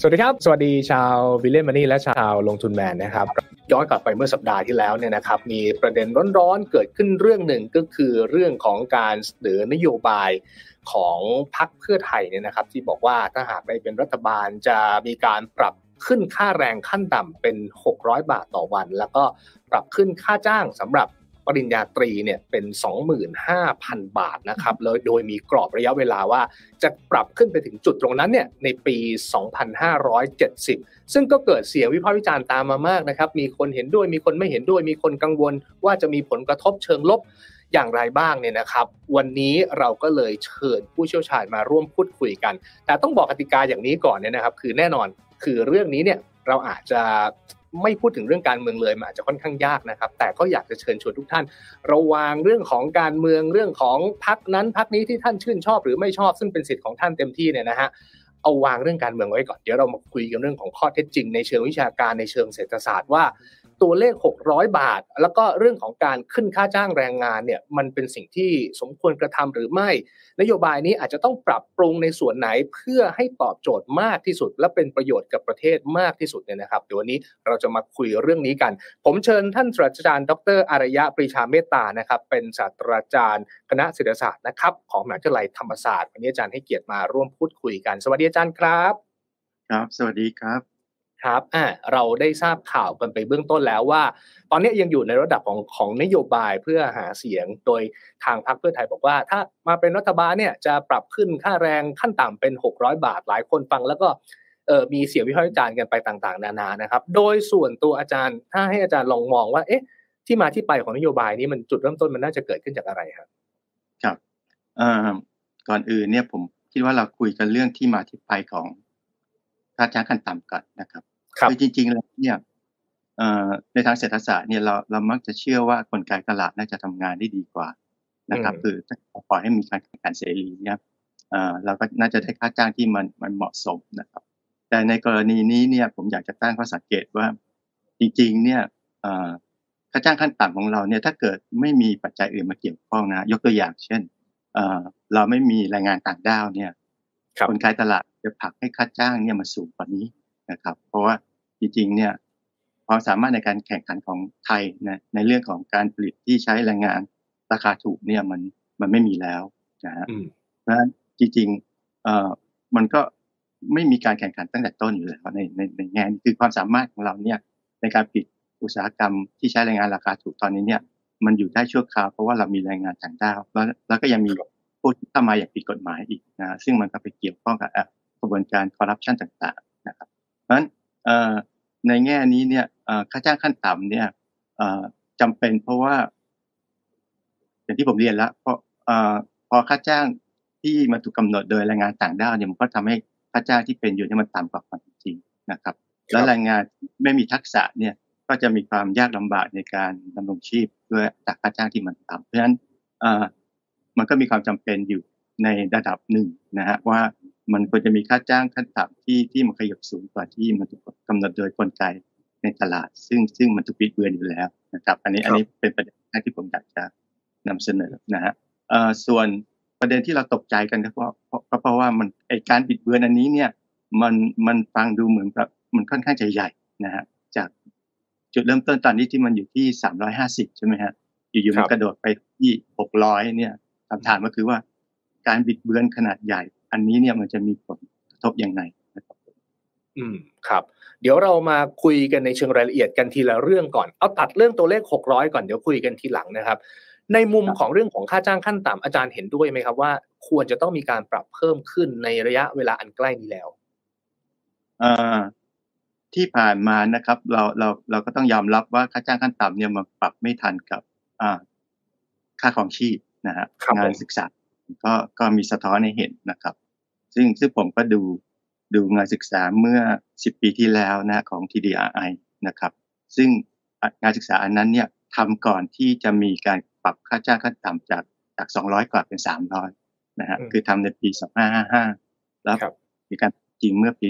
สวัสดีครับ สวัสดีชาววิลเลียมานี่และชาวลงทุนแมนนะครับ ย้อนกลับไปเมื่อสัปดาห์ที่แล้วเนี่ยนะครับ มีประเด็นร้อนๆเกิดขึ้นเรื่องหนึ่งก็คือเรื่องของการเสนอนโยบายของพรรคเพื่อไทยเนี่ยนะครับ ที่บอกว่าถ้าหากได้เป็นรัฐบาลจะมีการปรับขึ้นค่าแรงขั้นต่ำเป็น 600 บาทต่อวัน แล้วก็ปรับขึ้นค่าจ้างสำหรับ ริญญาตรีเนี่ยเป็น 25,000 บาทนะครับแล้วโดยมีกรอบระยะเวลาว่าจะปรับขึ้นไปถึงจุดตรงนั้นเนี่ยในปี 2570 ซึ่งก็เกิดเสียงวิพากษ์วิจารณ์ตามมามากนะครับมีคนเห็นด้วยมีคนไม่เห็นด้วยมีคนกังวล ว่าจะมีผลกระทบเชิงลบอย่างไรบ้างเนี่ยนะครับ วันนี้เราก็เลยเชิญผู้เชี่ยวชาญมาร่วมพูดคุยกัน แต่ต้องบอกกติกาอย่างนี้ก่อนเนี่ยนะครับ คือแน่นอนคือเรื่องนี้เนี่ยเราอาจจะ ไม่พูดถึงเรื่องการเมืองเลยมันอาจจะค่อนข้างยากนะครับ แต่ก็อยากจะเชิญชวนทุกท่าน ระวังเรื่องของการเมืองเรื่องของพักนั้นพักนี้ที่ท่านชื่นชอบหรือไม่ชอบซึ่งเป็นสิทธิ์ของท่านเต็มที่เนี่ยนะฮะเอาวางเรื่องการเมืองไว้ก่อนเดี๋ยวเรามาคุยกันเรื่องของข้อเท็จจริงในเชิงวิชาการในเชิงเศรษฐศาสตร์ว่า ตัวเลข 600 บาท แล้วก็เรื่องของการขึ้นค่าจ้างแรงงานเนี่ยมันเป็นสิ่งที่สมควรกระทำหรือไม่ นโยบายนี้อาจจะต้องปรับปรุงในส่วนไหนเพื่อให้ตอบโจทย์มากที่สุด และเป็นประโยชน์กับประเทศมากที่สุดเนี่ยนะครับเดี๋ยววันนี้เราจะมาคุยเรื่องนี้กัน ผมเชิญท่านศาสตราจารย์ ดรอารยะปรีชาเมตตานะครับเป็นศาสตราจารย์ คณะเศรษฐศาสตร์นะครับของมหาวิทยาลัยธรรมศาสตร์วันนี้อาจารย์ให้เกียรติมาร่วมพูดคุยกัน สวัสดีอาจารย์ครับ ครับ สวัสดีครับ ครับอ่าเราได้ทราบข่าวกันไปเบื้องต้นแล้วว่า ตอนนี้ยังอยู่ในระดับของของนโยบายเพื่อหาเสียงโดยทางพรรคเพื่อไทยบอกว่า ถ้ามาเป็นรัฐบาลเนี่ยจะปรับขึ้นค่าแรงขั้นต่ำเป็น 600 บาทหลายคนฟังแล้วก็เออมีเสียงวิพากษ์วิจารณ์กันไปต่างๆ นานานะครับ โดยส่วนตัวอาจารย์ถ้าให้อาจารย์ลองมองว่า เอ๊ะ ที่มาที่ไปของนโยบายนี้มันจุดเริ่มต้นมันน่าจะเกิดขึ้นจากอะไรครับ ครับเอ่อก่อนอื่นเนี่ยผมคิดว่าเราคุยกันเรื่องที่มาที่ไปของค่าจ้างขั้นต่ำก่อนนะครับ ครับคือจริงๆแล้วเนี่ยเอ่อในทางเศรษฐศาสตร์เนี่ยเราเรามักจะเชื่อว่ากลไกตลาดน่าจะทำงานได้ดีกว่านะครับ คือถ้าเราปล่อยให้มีการแข่งขันเสรีเนี่ยเอ่อเราก็น่าจะได้ค่าจ้างที่มันมันเหมาะสมนะครับ แต่ในกรณีนี้เนี่ยผมอยากจะตั้งข้อสังเกตว่า จริง ๆ เนี่ยเอ่อค่าจ้างขั้นต่ำของเราเนี่ยถ้าเกิดไม่มีปัจจัยอื่นมาเกี่ยวข้องนะยกตัวอย่างเช่นเอ่อเราไม่มีแรงงานต่างด้าวเนี่ยครับกลไกตลาดจะผลักให้ค่าจ้างเนี่ยมันสูงกว่านี้นะครับ เพราะว่า จริงๆเนี่ยความสามารถในการแข่งขันของไทยนะในเรื่องของการผลิตที่ใช้แรงงานราคาถูกเนี่ยมันมันไม่มีแล้วนะฮะอืมเพราะฉะนั้นจริงๆเอ่อมันก็ไม่มีการแข่งขันตั้งแต่ต้นอยู่แล้วในในในแง่นี้คือความสามารถของเราเนี่ยในการผลิตอุตสาหกรรมที่ใช้แรงงานราคาถูกตอนนี้เนี่ยมันอยู่ได้ชั่วคราวเพราะว่าเรามีแรงงานต่างด้าวแล้วแล้วก็ยังมีพวกที่เข้ามาอย่างผิดกฎหมายอีกนะซึ่งมันก็ไปเกี่ยวข้องกับเอ่อกระบวนการคอร์รัปชันต่าง ๆ นะครับ เพราะฉะนั้นเอ่อ ในแง่นี้เนี่ยเอ่อค่าจ้างขั้นต่ำเนี่ยเอ่อจำเป็นเพราะว่า อย่างที่ผมเรียนแล้วเพราะเอ่อพอค่าจ้างที่มันถูกกำหนดโดยแรงงานต่างด้าวเนี่ยมันก็ทำให้ค่าจ้างที่เป็นอยู่เนี่ยมันต่ำกว่าความเป็นจริงนะครับ แล้วแรงงานไม่มีทักษะเนี่ยก็จะมีความยากลำบากในการดำรงชีพด้วยจากค่าจ้างที่มันต่ำเพราะฉะนั้นเอ่อมันก็มีความจำเป็นอยู่ในระดับหนึ่งนะฮะว่า มันควรจะมีค่าจ้างขั้นต่ำที่ที่มันขยับสูงกว่าที่มันถูกกำหนดโดยกลไกในตลาด ซึ่งซึ่งมันถูกปิดเบือนอยู่แล้วนะครับ อันนี้ครับอันนี้เป็นประเด็นแรกที่ผมอยากจะนำเสนอนะฮะเอ่อส่วนประเด็นที่เราตกใจกันก็เพราะเพราะก็เพราะว่ามันไอการบิดเบือนอันนี้เนี่ยมันมันฟังดูเหมือนกับมันค่อนข้างจะใหญ่นะฮะจากจุดเริ่มต้นตอนนี้ที่มันอยู่ที่สามร้อยห้าสิบใช่ไหมฮะอยู่ๆมันครับกระโดดไปที่หกร้อยเนี่ยคำถามก็คือว่าการบิดเบือนขนาดใหญ่ อันนี้เนี่ยมันจะมีผลกระทบยังไงนะครับอืมครับ เดี๋ยวเรามาคุยกันในเชิงรายละเอียดกันทีละเรื่องก่อน เอาตัดเรื่องตัวเลข 600 ก่อนเดี๋ยวคุยกันทีหลังนะครับ ในมุมครับของเรื่องของค่าจ้างขั้นต่ำอาจารย์เห็นด้วยไหมครับว่า ควรจะต้องมีการปรับเพิ่มขึ้นในระยะเวลาอันใกล้นี้แล้วเอ่อที่ผ่านมานะครับ เราเราเราก็ต้องยอมรับว่าค่าจ้างขั้นต่ำเนี่ยมันปรับไม่ทันกับอ่าค่าของชีพนะฮะครับงานผมศึกษาก็ก็มีสะท้อนให้เห็นนะครับ ซึ่งซึ่งผมก็ดูดูงานศึกษาเมื่อ 10 ปีที่แล้วนะของ TDRI นะครับ ซึ่งงานศึกษาอันนั้นเนี่ยทำก่อนที่จะมีการปรับค่าจ้างขั้นต่ำจากจาก 200 กว่าเป็น 300 นะฮะอืมคือทำในปี 2555 แล้วครับมีการจริงเมื่อปี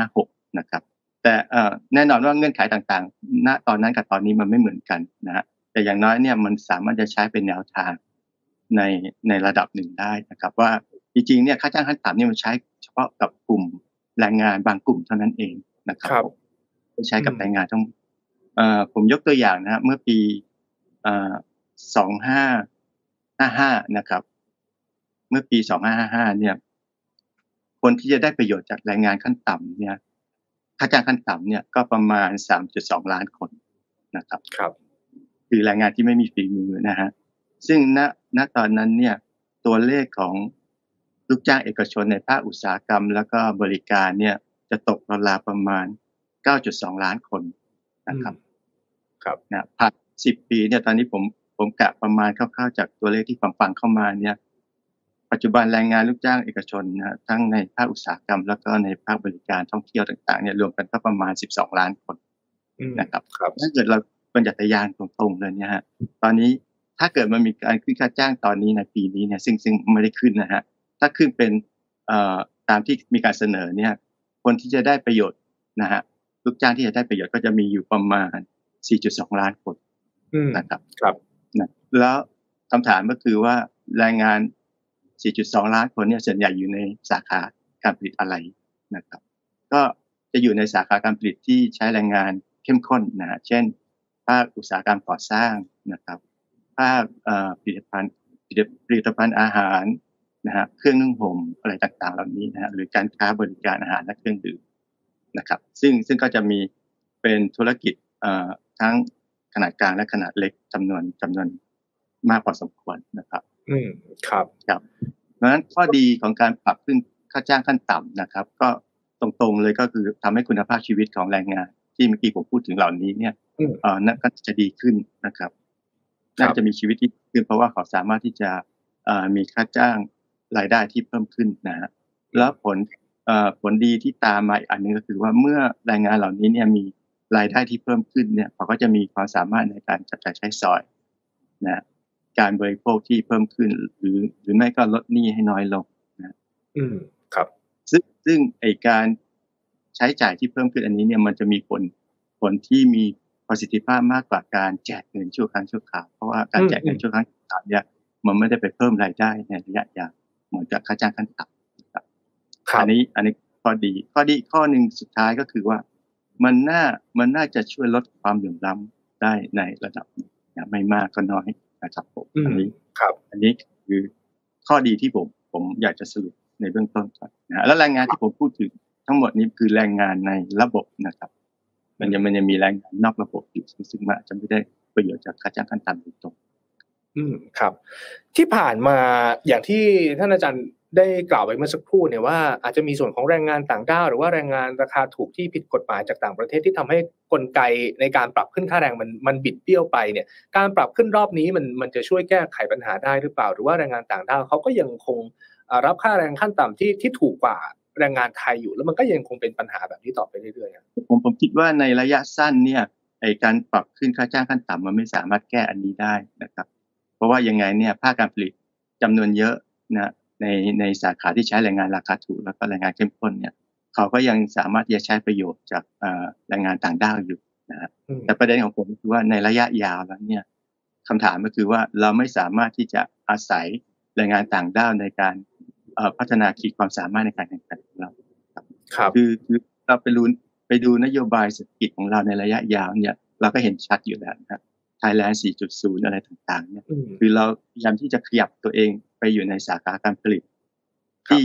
2556 นะครับ แต่เอ่อแน่นอนว่าเงื่อนไขต่างๆ ณ ตอนนั้นกับตอนนี้มันไม่เหมือนกันนะฮะแต่อย่างน้อยเนี่ยมันสามารถจะใช้เป็นแนวทางในในระดับหนึ่งได้นะครับว่า จริงๆเนี่ยค่าจ้างขั้นต่ำเนี่ยมันใช้เฉพาะกับกลุ่มแรงงานบางกลุ่มเท่านั้นเองนะครับครับไม่ใช้กับแรงงานทั้งเอ่อผมยกตัวอย่างนะฮะเมื่อปีเอ่อสองห้าห้าห้านะครับ เมื่อปีสองห้าห้าห้าเนี่ย คนที่จะได้ประโยชน์จากแรงงานขั้นต่ำเนี่ยค่าจ้างขั้นต่ำเนี่ยก็ประมาณสามจุดสองล้านคนนะครับ ครับ คือแรงงานที่ไม่มีฝีมือนะฮะ ซึ่งณณตอนนั้นเนี่ย ตัวเลขของ ลูกจ้างเอกชนในภาคอุตสาหกรรม แล้วก็บริการเนี่ยจะตกราวๆประมาณ 9.2 ล้านคนนะครับครับนะผ่าน10 ปีเนี่ยตอนนี้ผมผมกะประมาณคร่าวๆจากตัวเลขที่ฟังๆเข้ามาเนี่ยปัจจุบันแรงงานลูกจ้างเอกชนนะทั้งในภาคอุตสาหกรรม แล้วก็ในภาคบริการท่องเที่ยวต่างๆเนี่ยรวมกันก็ประมาณ 12 ล้านคนอืมนะครับครับถ้าเกิดเราบรรยัตยานตรงๆเลยเนี่ยฮะตอนนี้ถ้าเกิดมันมีการขึ้นค่าจ้างตอนนี้ในปีนี้เนี่ยซึ่งซึ่งไม่ได้ขึ้นนะฮะ ถ้าขึ้นเป็นเอ่อตามที่มีการเสนอเนี่ยคนที่จะได้ประโยชน์นะฮะลูกจ้างที่จะได้ประโยชน์ก็จะมีอยู่ประมาณ 4.2 ล้านคนอืมนะครับครับนะแล้วคำถามก็คือว่าแรงงาน 4.2 ล้านคนเนี่ยส่วนใหญ่อยู่ในสาขาการผลิตอะไรนะครับ ก็จะอยู่ในสาขาการผลิตที่ใช้แรงงานเข้มข้นนะฮะเช่น ภาคอุตสาหกรรมก่อสร้างนะครับ ภาคเอ่อผลิตภัณฑ์ผลิตผลิตภัณฑ์อาหาร นะฮะเครื่องนึ่งห่มอะไรต่างๆ เหล่านี้นะฮะหรือการค้าบริการอาหารและเครื่องดื่มนะครับ ซึ่งซึ่งก็จะมีเป็นธุรกิจเอ่อทั้งขนาดกลางและขนาดเล็กจำนวนจำนวนมากพอสมควรนะครับ อืมครับเพราะฉะนั้นข้อดีของการปรับขึ้นค่าจ้างขั้นต่ำนะครับ ก็ตรงๆเลยก็คือทำให้คุณภาพชีวิตของแรงงาน ที่เมื่อกี้ผมพูดถึงเหล่านี้เนี่ยอืมเอ่อน่าก็จะดีขึ้นนะครับครับน่าจะมีชีวิตที่ดีขึ้นเพราะว่าเขาสามารถที่จะเอ่อมีค่าจ้าง รายได้ที่เพิ่มขึ้นนะฮะแล้วผลเอ่อผลดีที่ตามมาอีกอันหนึงก็คือว่าเมื่อแรงงานเหล่านี้เนี่ยมีรายได้ที่เพิ่มขึ้นเนี่ยเขาก็จะมีความสามารถในการจับจ่ายใช้สอยนะการบริโภคที่เพิ่มขึ้น หรือหรือไม่ก็ลดหนี้ให้น้อยลงอืมครับ ซึ่งซึ่งไอการใช้จ่ายที่เพิ่มขึ้นอันนี้เนี่ยมันจะมีผลผลที่มีประสิทธิภาพมากกว่าการแจกเงินชั่วครั้งชั่วคราวเพราะว่าการอืมแจกเงินชั่วครั้งชั่วคราวเนี่ยมันไม่ได้ไปเพิ่มรายได้ในระยะยาว เหมือนกับค่าจ้างขั้นต่ำนะครับครับอันนี้อันนี้ข้อดี ข้อดีข้อหนึ่งสุดท้ายก็คือว่า มันน่ามันน่าจะช่วยลดความเหลื่อมล้ำได้ในระดับหนึ่งนะไม่มากก็น้อยนะครับผมอืมอันนี้ครับ อันนี้คือข้อดีที่ผมผมอยากจะสรุปในเบื้องต้นก่อนนะแล้วแรงงานที่ผมพูดถึงทั้งหมดนี้คือแรงงานในระบบนะครับ มันยังมันยังมีแรงงานนอกระบบอยู่ซึ่งซึ่งมันอาจจะไม่ได้ประโยชน์จากค่าจ้างขั้นต่ำโดยตรง อืมครับ ที่ผ่านมาอย่างที่ท่านอาจารย์ได้กล่าวไปเมื่อสักครู่เนี่ยว่าอาจจะมีส่วนของแรงงานต่างด้าวหรือว่าแรงงานราคาถูกที่ผิดกฎหมายจากต่างประเทศที่ทำให้กลไกในการปรับขึ้นค่าแรงมันมันบิดเบี้ยวไปเนี่ยการปรับขึ้นรอบนี้มันมันจะช่วยแก้ไขปัญหาได้หรือเปล่า หรือว่าแรงงานต่างด้าวเขาก็ยังคงรับค่าแรงขั้นต่ำที่ที่ถูกกว่าแรงงานไทยอยู่ แล้วมันก็ยังคงเป็นปัญหาแบบนี้ต่อไปเรื่อยๆผมผมคิดว่าในระยะสั้นเนี่ยไอการปรับขึ้นค่าจ้างขั้นต่ำมันไม่สามารถแก้อันนี้ได้นะครับ เพราะว่ายังไงเนี่ยภาคการผลิตจำนวนเยอะนะในในสาขาที่ใช้แรงงานราคาถูกแล้วก็แรงงานเข้มข้นเนี่ยเขาก็ยังสามารถที่จะใช้ประโยชน์จากเอ่อแรงงานต่างด้าวอยู่นะฮะอืมแต่ประเด็นของผมคือว่าในระยะยาวแล้วเนี่ยคำถามก็คือว่าเราไม่สามารถที่จะอาศัยแรงงานต่างด้าวในการเอ่อพัฒนาขีดความสามารถในการแข่งขันของเราครับคือคือเราไปดูไปดูนโยบายเศรษฐกิจของเราในระยะยาวเนี่ย เราก็เห็นชัดอยู่แล้วนะครับ Thailand 4.0 อะไรต่างๆ เนี่ยอืมคือเราพยายามที่จะขยับตัวเองไปอยู่ในสาขาการผลิต ที่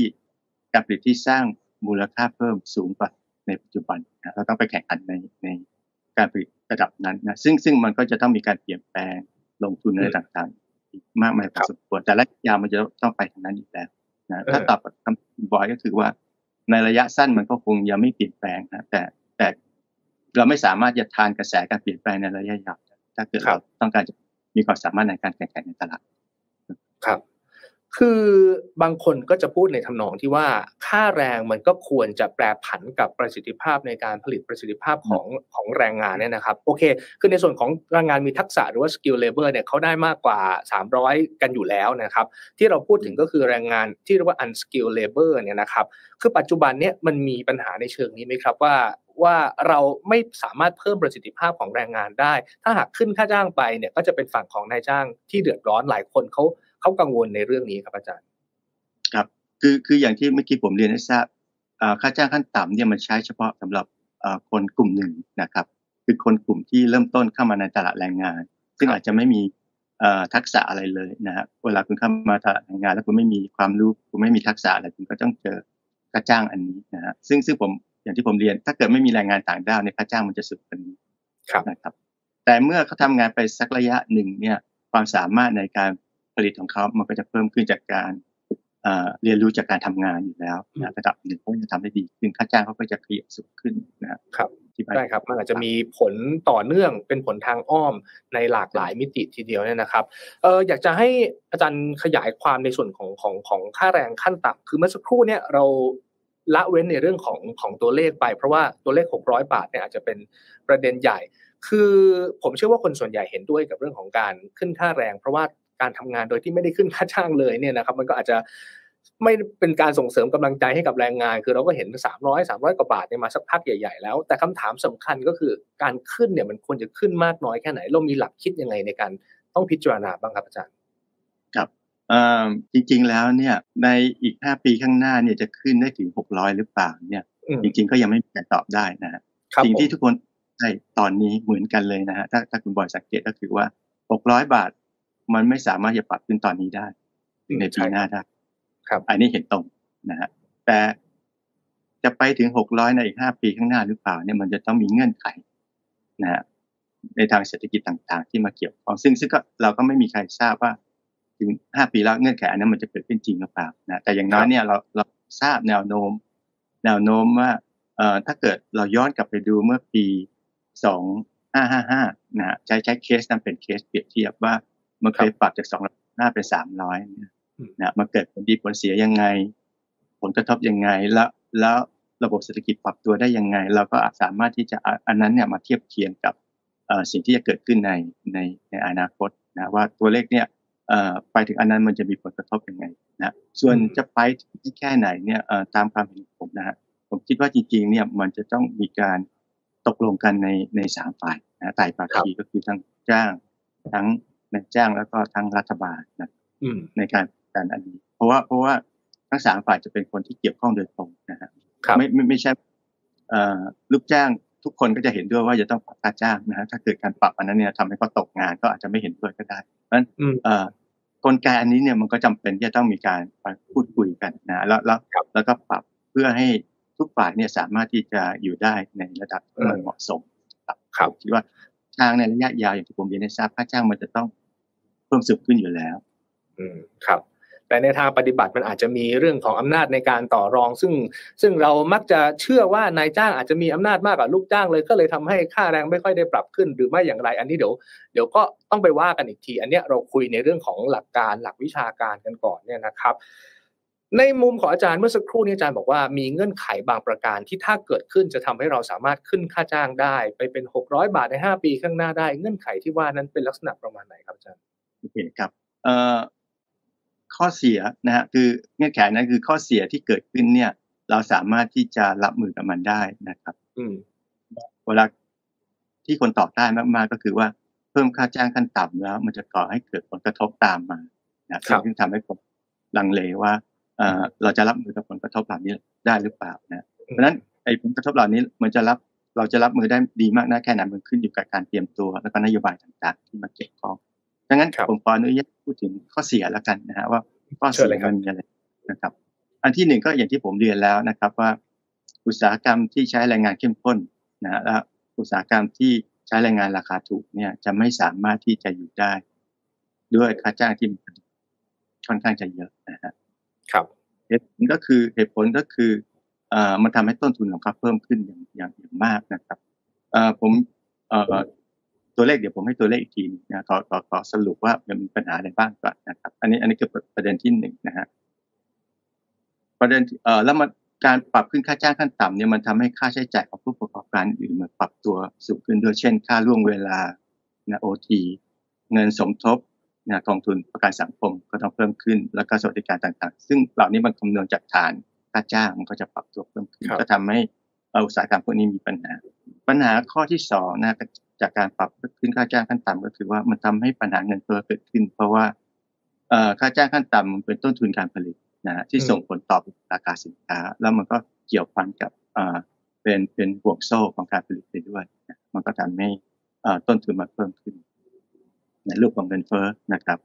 การผลิตที่สร้างมูลค่าเพิ่มสูงกว่าในปัจจุบันนะเราต้องไปแข่งขันในในการผลิตระดับนั้นนะซึ่งซึ่งมันก็จะต้องมีการเปลี่ยนแปลงลงทุนอะไรต่างๆอีกมากมายพอสมควรแต่ระยะยาวมันจะต้องไปทางนั้นอยู่แล้วนะถ้าตอบคำบอยก็คือว่า ในระยะสั้นมันก็คงยังไม่เปลี่ยนแปลงนะแต่แต่เราไม่สามารถจะทานกระแสการเปลี่ยนแปลงในระยะยาวได้ ถ้าเกิดครัเราบต้องการจะมีความสามารถในการแข่งขันในตลาดครับ คือบางคนก็จะพูดในทำนองที่ว่าค่าแรงมันก็ควรจะแปรผันกับประสิทธิภาพในการผลิตประสิทธิภาพของของแรงงานเนี่ยนะครับโอเค คือในส่วนของแรงงานมีทักษะหรือว่า skill labor เนี่ยเขาได้มากกว่า 300 กันอยู่แล้วนะครับ ที่เราพูดถึงก็คือแรงงานที่เรียกว่า unskilled labor เนี่ยนะครับ คือปัจจุบันเนี่ยมันมีปัญหาในเชิงนี้ไหมครับว่า ว่าเราไม่สามารถเพิ่มประสิทธิภาพของแรงงานได้ ถ้าหากขึ้นค่าจ้างไปเนี่ยก็จะเป็นฝั่งของนายจ้างที่เดือดร้อนหลายคนเขาเขากังวลในเรื่องนี้ครับอาจารย์คือคืออย่างที่เมื่อกี้ผมเรียนให้ทราบค่าจ้างขั้นต่ำเนี่ยมันใช้เฉพาะสำหรับคนกลุ่มหนึ่งนะครับ คือคนกลุ่มที่เริ่มต้นเข้ามาในตลาดแรงงาน ซึ่งอาจจะไม่มีทักษะอะไรเลยนะฮะเวลาคุณเข้ามาตลาดแรงงาน แล้วคุณไม่มีความรู้คุณไม่มีทักษะอะไรคุณก็ต้องเจอค่าจ้างอันนี้นะฮะซึ่งซึ่งผม อย่างที่ผมเรียน ถ้าเกิดไม่มีแรงงานต่างด้าวในค่าจ้างมันจะสูงกว่านี้นะครับ แต่เมื่อเขาทำงานไปสักระยะหนึ่งเนี่ยความสามารถในการผลิตของเขามันก็จะเพิ่มขึ้นจากการเรียนรู้จากการทำงานอยู่แล้วนะระดับหนึ่งเขาจะทำได้ดีขึ้นค่าจ้างเขาก็จะขยับสูงขึ้นนะครับใช่ครับมันอาจจะมีผลต่อเนื่องเป็นผลทางอ้อมในหลากหลายมิติทีเดียวเนี่ยนะครับเอออยากจะให้อาจารย์ขยายความในส่วนของของของค่าแรงขั้นต่ำคือเมื่อสักครู่เนี่ยเรา ละเว้นในเรื่องของของตัวเลขไป เพราะว่าตัวเลข 600 บาทเนี่ยอาจจะเป็นประเด็นใหญ่ คือผมเชื่อว่าคนส่วนใหญ่เห็นด้วยกับเรื่องของการขึ้นค่าแรง เพราะว่าการทำงานโดยที่ไม่ได้ขึ้นค่าจ้างเลยเนี่ยนะครับ มันก็อาจจะไม่เป็นการส่งเสริมกำลังใจให้กับแรงงาน คือเราก็เห็น 300 300 กว่าบาทเนี่ยมาสักพักใหญ่ ๆ แล้ว แต่คำถามสำคัญก็คือการขึ้นเนี่ยมันควรจะขึ้นมากน้อยแค่ไหน เรามีหลักคิดยังไงในการต้องพิจารณาบ้างครับอาจารย์ จริงๆแล้วเนี่ยในอีก 5 ปีข้างหน้าเนี่ยจะขึ้นได้ถึง 600 หรือเปล่าเนี่ยจริงๆก็ยังไม่มีการตอบได้นะฮะสิ่งที่ทุกคนใช่ตอนนี้เหมือนกันเลยนะฮะถ้าถ้าคุณบอยสังเกตก็คือว่า 600 บาท มันไม่สามารถจะปรับขึ้นตอนนี้ได้ในปีหน้าได้ครับอันนี้เห็นตรงนะฮะแต่จะไปถึงหกร้อยในอีกห้าปีข้างหน้าหรือเปล่าเนี่ยมันจะต้องมีเงื่อนไขนะฮะในทางเศรษฐกิจต่างๆ ที่มาเกี่ยวข้องซึ่งซึ่งก็เราก็ไม่มีใครทราบว่า ถึงห้าปีแล้วเงื่อนไขอันนั้นมันจะเกิดขึ้นจริงหรือเปล่านะแต่อย่างน้อยเนี่ยเราเราทราบแนวโน้ม แนวโน้มว่าเอ่อถ้าเกิดเราย้อนกลับไปดูเมื่อปีสองห้าห้าห้านะใช้ใช้เคสนั้นเป็นเคสเปรียบเทียบว่ามันเคยปรับจากสองห้าเป็นสามร้อยนะมันเกิดผลดีผลเสียยังไง ผลกระทบยังไงแล้วแล้วระบบเศรษฐกิจปรับตัวได้ยังไง เราก็สามารถที่จะอันนั้นเนี่ยมาเทียบเคียงกับสิ่งที่จะเกิดขึ้นในในในอนาคตนะว่าตัวเลขเนี่ย ไปถึงอันนั้นมันจะมีผลกระทบยังไงนะส่วนจะไปที่แค่ไหนเนี่ยตามความเห็นผมนะฮะผมคิดว่าจริงๆเนี่ยมันจะต้องมีการตกลงกันในในสามฝ่ายนะไต่ภาคีก็คือทั้งจ้างทั้งนายจ้างแล้วก็ทั้งรัฐบาลนะในการกันอันนี้ เพราะว่าเพราะว่าทั้งสามฝ่ายจะเป็นคนที่เกี่ยวข้องโดยตรงนะฮะไม่ไม่ไม่ใช่ลูกจ้างทุกคนก็จะเห็นด้วยว่าจะต้องปรับค่าจ้างนะฮะถ้าเกิดการปรับอันนั้นเนี่ยทำให้เขาตกงานก็อาจจะไม่เห็นด้วยก็ได้เพราะฉะนั้น กลไกอันนี้เนี่ยมันก็จำเป็นที่จะต้องมีการพูดคุยกันนะแล้วแล้วแล้วก็ปรับเพื่อให้ทุกฝ่ายเนี่ยสามารถที่จะอยู่ได้ในระดับที่มันเหมาะสมครับคิดว่าทางในระยะยาวอย่างที่ผมเรียนให้ทราบค่าจ้างมันจะต้องเพิ่มสูงขึ้นอยู่แล้ว อืมครับ แต่ในทางปฏิบัติมันอาจจะมีเรื่องของอำนาจในการต่อรอง ซึ่งซึ่งเรามักจะเชื่อว่านายจ้างอาจจะมีอำนาจมากกว่าลูกจ้างเลย ก็เลยทำให้ค่าแรงไม่ค่อยได้ปรับขึ้น หรือไม่อย่างไร อันนี้เดี๋ยวเดี๋ยวก็ต้องไปว่ากันอีกที อันนี้เราคุยในเรื่องของหลักการหลักวิชาการกันก่อนเนี่ยนะครับ ในมุมของอาจารย์เมื่อสักครู่นี้อาจารย์บอกว่ามีเงื่อนไขบางประการที่ถ้าเกิดขึ้นจะทำให้เราสามารถขึ้นค่าจ้างได้ ไปเป็น 600 บาทใน 5 ปีข้างหน้าได้ เงื่อนไขที่ว่านั้นเป็นลักษณะประมาณไหนครับอาจารย์โอเคครับเอ่อ ข้อเสียนะฮะคือเงื่อนไขนั้นคือข้อเสียที่เกิดขึ้นเนี่ย เราสามารถที่จะรับมือกับมันได้นะครับอืมเวลาที่คนตอบได้มาก ๆ ก็คือว่าเพิ่มค่าจ้างขั้นต่ำแล้ว มันจะก่อให้เกิดผลกระทบตามมานะซึ่งทำให้ผมลังเลว่าเออเราจะรับมือกับผลกระทบเหล่านี้ได้หรือเปล่านะเพราะฉะนั้นไอ้ผลกระทบเหล่านี้มันจะรับเราจะรับมือได้ดีมากน้แค่ไหนมันขึ้นอยู่กับการเตรียมตัว แล้วก็นโยบายต่างๆ ที่มาเกี่ยวข้อง ดังนั้นผมขออนุญาตพูดถึงข้อเสียแล้วกันนะฮะว่าข้อเสียมันมีอะไรนะครับ อันที่หนึ่งก็อย่างที่ผมเรียนแล้วนะครับว่า อุตสาหกรรมที่ใช้แรงงานเข้มข้นนะฮะและอุตสาหกรรมที่ใช้แรงงานราคาถูกเนี่ยจะไม่สามารถที่จะอยู่ได้ ด้วยค่าจ้างที่ค่อนข้างจะเยอะนะฮะครับเหตุผลก็คือเหตุผลก็คือเอ่อมันทำให้ต้นทุนของเขาเพิ่มขึ้นอย่างอย่างอย่างมากนะครับเอ่อผมเอ่อ ตัวเลขเดี๋ยวผมให้ตัวเลขอีกทีนะขอขอขอสรุปว่ามันมีปัญหาอะไรบ้างก่อนนะครับ อันนี้อันนี้คือประเด็นที่หนึ่งนะฮะประเด็นเอ่อแล้วมันการปรับขึ้นค่าจ้างขั้นต่ำเนี่ยมันทำให้ค่าใช้จ่ายของผู้ประกอบการอื่นมันปรับตัวสูงขึ้นด้วยเช่น ค่าล่วงเวลานะโอทีเงินสมทบนะกองทุนประกันสังคมก็ต้องเพิ่มขึ้น แล้วก็สวัสดิการต่างๆ ซึ่งเหล่านี้มันคำนวณจากฐานค่าจ้างมันก็จะปรับตัวเพิ่มขึ้น ก็ทำให้อุตสาหกรรมพวกนี้มีปัญหา ปัญหาข้อที่สองนะ จากการปรับขึ้นค่าจ้างขั้นต่ำก็คือว่ามันทำให้ปัญหาเงินเฟ้อเกิดขึ้น เพราะว่าค่าจ้างขั้นต่ำมันเป็นต้นทุนการผลิตนะที่ส่งผลต่อราคาสินค้า แล้วมันก็เกี่ยวพันกับเป็นเป็นห่วงโซ่ของการผลิตไปด้วยนะมันก็ทำให้ต้นทุนมันเพิ่มขึ้น ในรูปของเงินเฟ้อนะครับ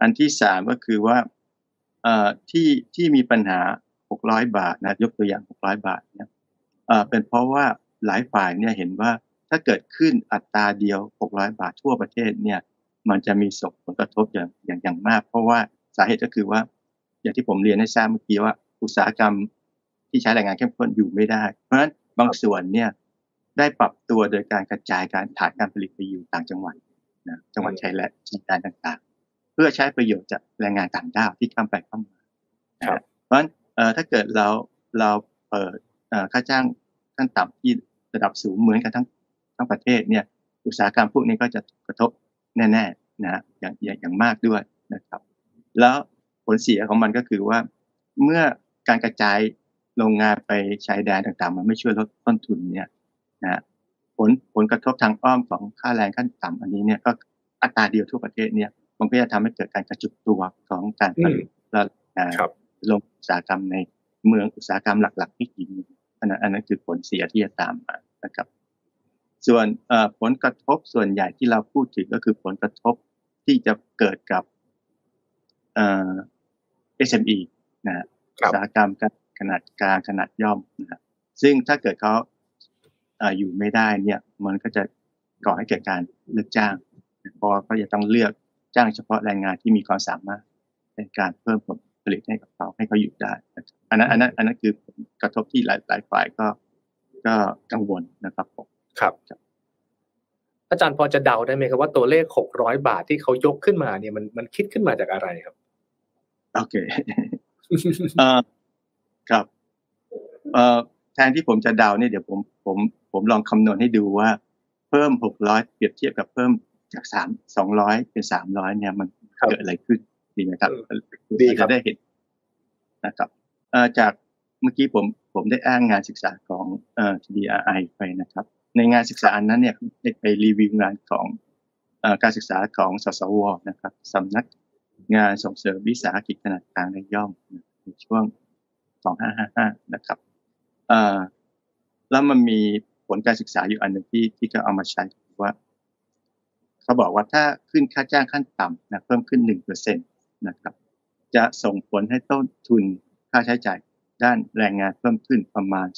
อันที่สามก็คือว่าที่ที่มีปัญหา 600 บาทนะยกตัวอย่าง 600 บาทเนี่ยเป็นเพราะว่าหลายฝ่ายเนี่ยเห็นว่า ถ้าเกิดขึ้นอัตราเดียว 600 บาททั่วประเทศเนี่ย มันจะมีส่งผลกระทบอย่างอย่างอย่างมาก เพราะว่าสาเหตุก็คือว่า อย่างที่ผมเรียนให้ทราบเมื่อกี้ว่า อุตสาหกรรมที่ใช้แรงงานเข้มข้นอยู่ไม่ได้ เพราะฉะนั้นบางส่วนเนี่ยได้ปรับตัวโดยการกระจายการฐานการผลิตไปอยู่ต่างจังหวัดนะจังหวัดชายแดนชายแดนต่างๆ เพื่อใช้ประโยชน์จากแรงงานต่างด้าวที่ข้ามไปข้ามมาเพราะฉะนั้นถ้าเกิดเราเราเปิดค่าจ้างขั้นต่ำที่ระดับสูงเหมือนกันทั้ง ทั้งประเทศเนี่ยอุตสาหกรรมพวกนี้ก็จะกระทบแน่ๆนะอย่างอย่างมากด้วยนะครับ แล้วผลเสียของมันก็คือว่า เมื่อการกระจายโรงงานไปชายแดนต่างๆ มันไม่ช่วยลดต้นทุนเนี่ยนะผลผลกระทบทางอ้อมของค่าแรงขั้นต่ำอันนี้เนี่ยก็อัตราเดียวทั่วประเทศเนี่ยมันก็จะทำให้เกิดการกระจุกตัวของการผลิตและลงอุตสาหกรรมในเมืองอุตสาหกรรมหลักๆที่กี่เมืองอันนั้นอันนั้นคือผลเสียที่จะตามมานะครับ ส่วนผลกระทบส่วนใหญ่ที่เราพูดถึงก็คือผลกระทบที่จะเกิดกับ SME นะอุตสาหกรรมขนาดกลางขนาดย่อมนะซึ่งถ้าเกิดเขาอยู่ไม่ได้เนี่ย มันก็จะก่อให้เกิดการเลิกจ้างเพราะเขาจะต้องเลือกจ้างเฉพาะแรงงานที่มีความสามารถในการเพิ่มผลผลิตให้กับเขาให้เขาอยู่ได้อันนั้นอันนั้นอันนั้นคือกระทบที่หลายหลายฝ่ายก็ก็กังวลนะครับผม ครับ อาจารย์พอจะเดาได้ไหมครับว่าตัวเลขหกร้อยบาทที่เขายกขึ้นมาเนี่ยมันมันคิดขึ้นมาจากอะไรครับ โอเคเอ่อครับเอ่อแทนที่ผมจะเดาเนี่ยเดี๋ยวผมผมผมลองคำนวณให้ดูว่า เพิ่มหกร้อยเปรียบเทียบกับเพิ่มจากสามสองร้อยเป็นสามร้อยเนี่ยมันเกิดอะไรขึ้นดีไหมครับดีครับได้เห็นนะครับจากเมื่อกี้ผมผมได้อ้างงานศึกษาของเอ่อ TDRI ไปนะครับ ในงานศึกษาอันนั้นเนี่ยได้ไปรีวิวงานของการศึกษาของสสวนะครับสำนักงานส่งเสริมวิสาหกิจขนาดกลางในย่อมในช่วง 2555 นะครับแล้วมันมีผลการศึกษาอยู่อันหนึ่งที่ที่เขาเอามาใช้ว่า เขาบอกว่าถ้าขึ้นค่าจ้างขั้นต่ำนะเพิ่มขึ้นหนึ่งเปอร์เซ็นตนะครับ จะส่งผลให้ต้นทุนค่าใช้จ่ายด้านแรงงานเพิ่มขึ้นประมาณ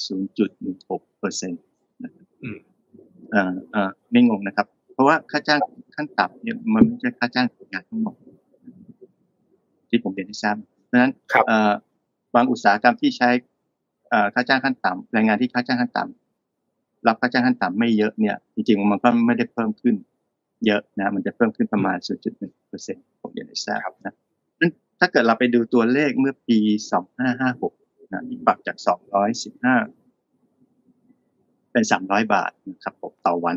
0.16เปอร์เซ็นต อ่าอ่าไม่งงนะครับ เพราะว่าค่าจ้างขั้นต่ำเนี่ยมันไม่ใช่ค่าจ้างงานทั้งหมดที่ผมเรียนให้ทราบเพราะฉะนั้นบางอุตสาหกรรมที่ใช้ค่าจ้างขั้นต่ำแรงงานที่ค่าจ้างขั้นต่ำรับค่าจ้างขั้นต่ำไม่เยอะเนี่ยจริงๆมันก็ไม่ได้เพิ่มขึ้น เยอะนะ มันจะเพิ่มขึ้นประมาณ 0.1เปอร์เซ็นต์ผมเรียนให้ทราบนะถ้าเกิดเราไปดูตัวเลขเมื่อปี 2556นะปรับจาก 215 เป็น300บาทนะครับผมต่อวัน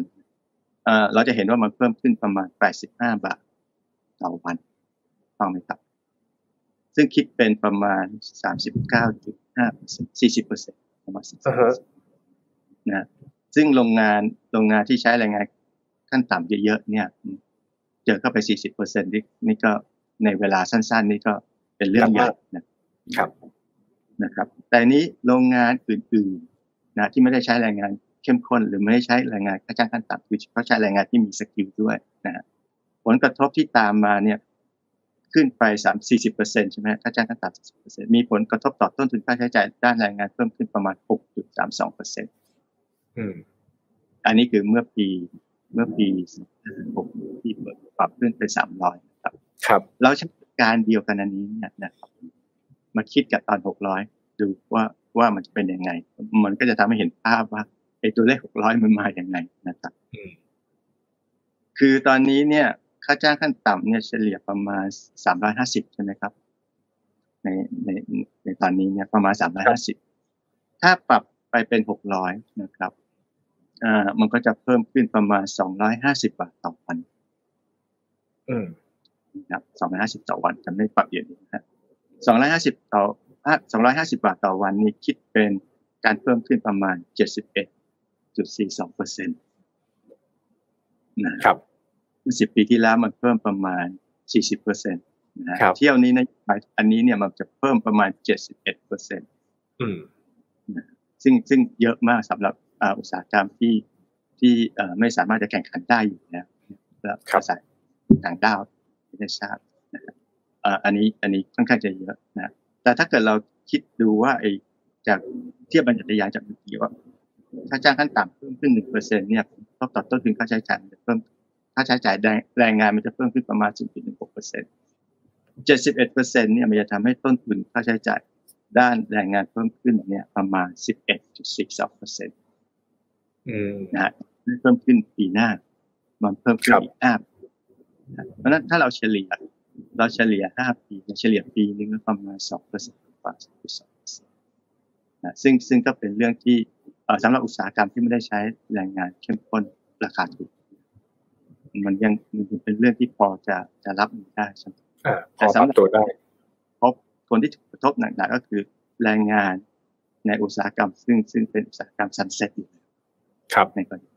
เราจะเห็นว่ามันเพิ่มขึ้นประมาณ85บาทต่อวันฟังไหมครับ ซึ่งคิดเป็นประมาณ39.5 40%ประมาณ40%นะซึ่งโรงงานโรงงานที่ใช้แรงงานขั้นต่ำเยอะๆเนี่ย เจอเข้าไป40%นี่นี่ก็ในเวลาสั้น ๆ นี่ก็เป็นเรื่องใหญ่นะครับนะครับ แต่นี้โรงงานอื่นๆ นะที่ไม่ได้ใช้แรงงานเข้มข้น หรือไม่ได้ใช้แรงงานค่าจ้างขั้นต่ำคือเขาใช้แรงงานที่มีสกิลด้วยนะผลกระทบที่ตามมาเนี่ยขึ้นไปสามสี่สิบเปอร์เซ็นใช่ไหมค่าจ้างขั้นต่ำสี่สิบเปอร์เซ็นมีผลกระทบต่อต้นทุนค่าใช้จ่ายด้านแรงงานเพิ่มขึ้นประมาณหกจุดสามสองเปอร์เซ็นต์อันนี้คือเมื่อปีเมื่อปีหกที่ปรับขึ้นไปสามร้อยครับเราใช้การเดียวกันอันนี้เนี่ยนะครับมาคิดกับตอนหกร้อยดูว่า ว่ามันจะเป็นยังไง มันก็จะทำให้เห็นภาพว่าไอ้ตัวเลขหกร้อยมันมาอย่างไงนะครับคือตอนนี้เนี่ย ค่าจ้างขั้นต่ำเนี่ยเฉลี่ยประมาณสามร้อยห้าสิบใช่ไหมครับในในในตอนนี้เนี่ยประมาณสามร้อยห้าสิบถ้าปรับไปเป็นหกร้อยนะครับอ่ามันก็จะเพิ่มขึ้นประมาณสองร้อยห้าสิบบาทต่อวันอืมนะครับสองร้อยห้าสิบต่อวันจะไม่ปรับเยอะนะสองร้อยห้าสิบต่อ สองร้อยห้าสิบาทต่อวันนี้คิดเป็นการเพิ่มขึ้นประมาณเจ็ดสิบเอ็ดจุดสี่สองเปอร์เซ็นต์นะครับสิบปีที่แล้วมันเพิ่มประมาณสี่สิบเปอร์เซ็นต์นะเที่ยวนี้นะอันนี้เนี่ยมันจะเพิ่มประมาณ 71เปอร์เซ็นต์ซึ่งซึ่งเยอะมากสำหรับอุตสาหกรรมที่ที่ไม่สามารถจะแข่งขันได้อยู่แล้วแล้วอาศัยต่างด้าวไม่ได้ทราบนะครับอันนี้อันนี้ค่อนข้างจะเยอะนะ แต่ถ้าเกิดเราคิดดูว่าไอ้จากเทียบบัญญัติยาจากเมื่อกี้ว่าค่าจ้างขั้นต่ำเพิ่มขึ้นหนึ่งเปอร์เซ็นเนี่ยก็ต่อต้นทุนค่าใช้จ่ายมันจะเพิ่มค่าใช้จ่ายแรงงานมันจะเพิ่มขึ้นประมาณ 0.16เปอร์เซ็นต์71เปอร์เซ็นเนี่ยมันจะทำให้ต้นทุนค่าใช้จ่ายด้านแรงงานเพิ่มขึ้นเนี่ยประมาณ 11.42เปอร์เซ็นต์นะฮะเพิ่มขึ้นปีหน้า มันเพิ่มขึ้นอีกห้าเพราะนั้นถ้าเราเฉลี่ย เราเฉลี่ยห้าปีเฉลี่ยปีนึงก็ประมาณสองเปอร์เซ็นต์กว่าสองเปอร์เซ็นต์นะซึ่งซึ่งก็เป็นเรื่องที่สำหรับอุตสาหกรรมที่ไม่ได้ใช้แรงงานเข้มข้นราคาถูกมันยังมันเป็นเรื่องที่พอจะจะรับมือได้ใช่ไหมแต่สำหรับตัวได้พบคนที่ถูกกระทบหนักๆก็คือแรงงานในอุตสาหกรรม ซึ่งซึ่งเป็นอุตสาหกรรมซันเซ็ตอยู่ครับในกรณี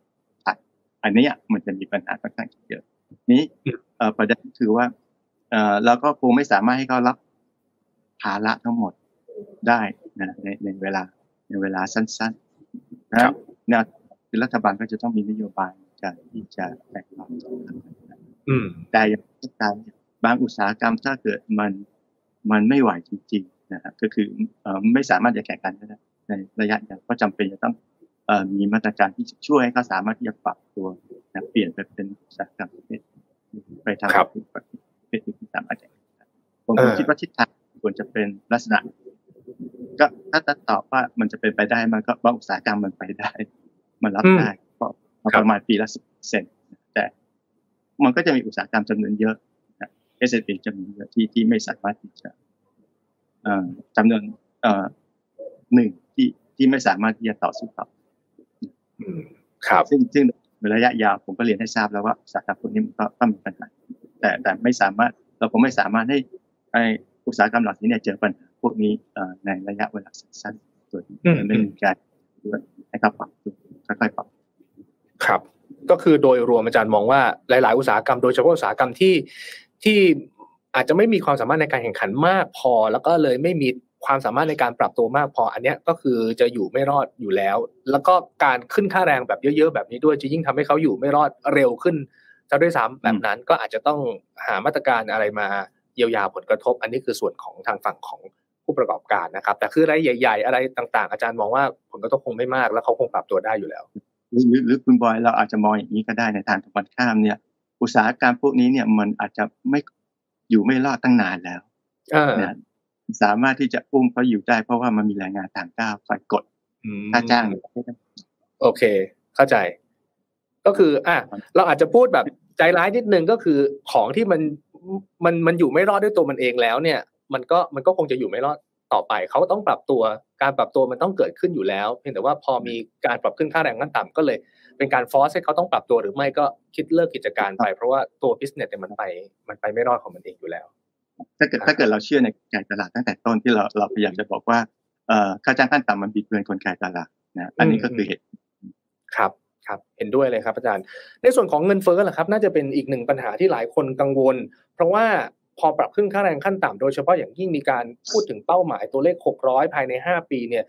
อันนี้มันจะมีปัญหาค่อนข้างเยอะนี้ประเด็นคือว่า เราก็คงไม่สามารถให้เขารับภาระทั้งหมดได้นะในในเวลาในเวลาสั้นๆนะนะคือรัฐบาลก็จะต้องมีนโยบายการที่จะแบ่งรับแต่อย่างการบางอุตสาหกรรมถ้าเกิดมันมันไม่ไหวจริงๆนะฮะก็คือไม่สามารถจะแข่งขันได้ในระยะยาวก็จำเป็นจะต้องมีมาตรการที่ช่วยให้เขาสามารถที่จะปรับตัวนะเปลี่ยนไปเป็นอุตสาหกรรมประเภทไปทำประ เภทที่สามารถผมคิดว่าทิศทางควรจะเป็นลักษณะ ก็ถ้าจะตอบว่ามันจะเป็นไปได้มันก็บางอุตสาหกรรมมันไปได้ มันรับได้เพราะประมาณปีละสิบเซนแต่มันก็จะมีอุตสาหกรรมจำนวนเยอะเอสเอพีจำนวนเยอะที่ที่ไม่สามารถที่จะจำนวนหนึ่งที่ที่ไม่สามารถที่จะต่อสู้ต่อครับซึ่งซึ่งในระยะยาวผมก็เรียนให้ทราบแล้วว่าสาขาพวกนี้มันก็ต้องมีปัญหา แต่แต่ไม่สามารถเราคงไม่สามารถให้ไออุตสาหกรรมเหล่านี้เนี่ยเจอปัญหาพวกนี้ในระยะเวลาสั้นๆโดยไม่มีการให้เขาปรับตัวค่อยๆปรับครับ ก็คือโดยรวมอาจารย์มองว่าหลาย ๆ อุตสาหกรรมโดยเฉพาะอุตสาหกรรมที่ที่อาจจะไม่มีความสามารถในการแข่งขันมากพอ แล้วก็เลยไม่มีความสามารถในการปรับตัวมากพอ อันนี้ก็คือจะอยู่ไม่รอดอยู่แล้ว แล้วก็การขึ้นค่าแรงแบบเยอะ ๆ แบบนี้ด้วยจะยิ่งทำให้เขาอยู่ไม่รอดเร็วขึ้น จะด้วยซ้ำแบบนั้นก็อาจจะต้องหามาตรการอะไรมาเยียวยาผลกระทบ อันนี้คือส่วนของทางฝั่งของผู้ประกอบการนะครับ แต่คืออะไรใหญ่ ๆ อะไรต่าง ๆ อาจารย์มองว่าผลกระทบคงไม่มาก แล้วเขาคงปรับตัวได้อยู่แล้วหรือหรือคุณบอยเราอาจจะมองอย่างนี้ก็ได้ในทางตรงกันข้ามเนี่ย อุตสาหกรรมพวกนี้เนี่ยมันอาจจะไม่อยู่ไม่รอดตั้งนานแล้วเนี่ยสามารถที่จะอุ้มเขาอยู่ได้เพราะว่ามันมีแรงงานต่างด้าวฝ่ายกดค่าจ้างโอเค เข้าใจ ก็คืออะเราอาจจะพูดแบบใจร้ายนิดนึงก็คือของที่มันมันมันอยู่ไม่รอดด้วยตัวมันเองแล้วเนี่ย มันก็มันก็คงจะอยู่ไม่รอดต่อไปเขาต้องปรับตัวการปรับตัวมันต้องเกิดขึ้นอยู่แล้ว เพียงแต่ว่าพอมีการปรับขึ้นค่าแรงขั้นต่ำก็เลย เป็นการ force ให้เขาต้องปรับตัวหรือไม่ก็คิดเลิกกิจการไป เพราะว่าตัว business เนี่ยมันไปมันไปไม่รอดของมันเองอยู่แล้ว ถ้าเกิดถ้าเกิดเราเชื่อในการตลาดตั้งแต่ต้นที่เราเราพยายามจะบอกว่าเอ่อค่าจ้างขั้นต่ำมันบิดเบือนกลไกตลาดนะอันนี้ก็คือเหตุครับ ครับเห็นด้วยเลยครับอาจารย์ ในส่วนของเงินเฟ้อแหละครับ น่าจะเป็นอีกหนึ่งปัญหาที่หลายคนกังวล เพราะว่าพอปรับขึ้นค่าแรงขั้นต่ำโดยเฉพาะอย่างยิ่งมีการพูดถึงเป้าหมายตัวเลข 600 ภายใน 5 ปีเนี่ย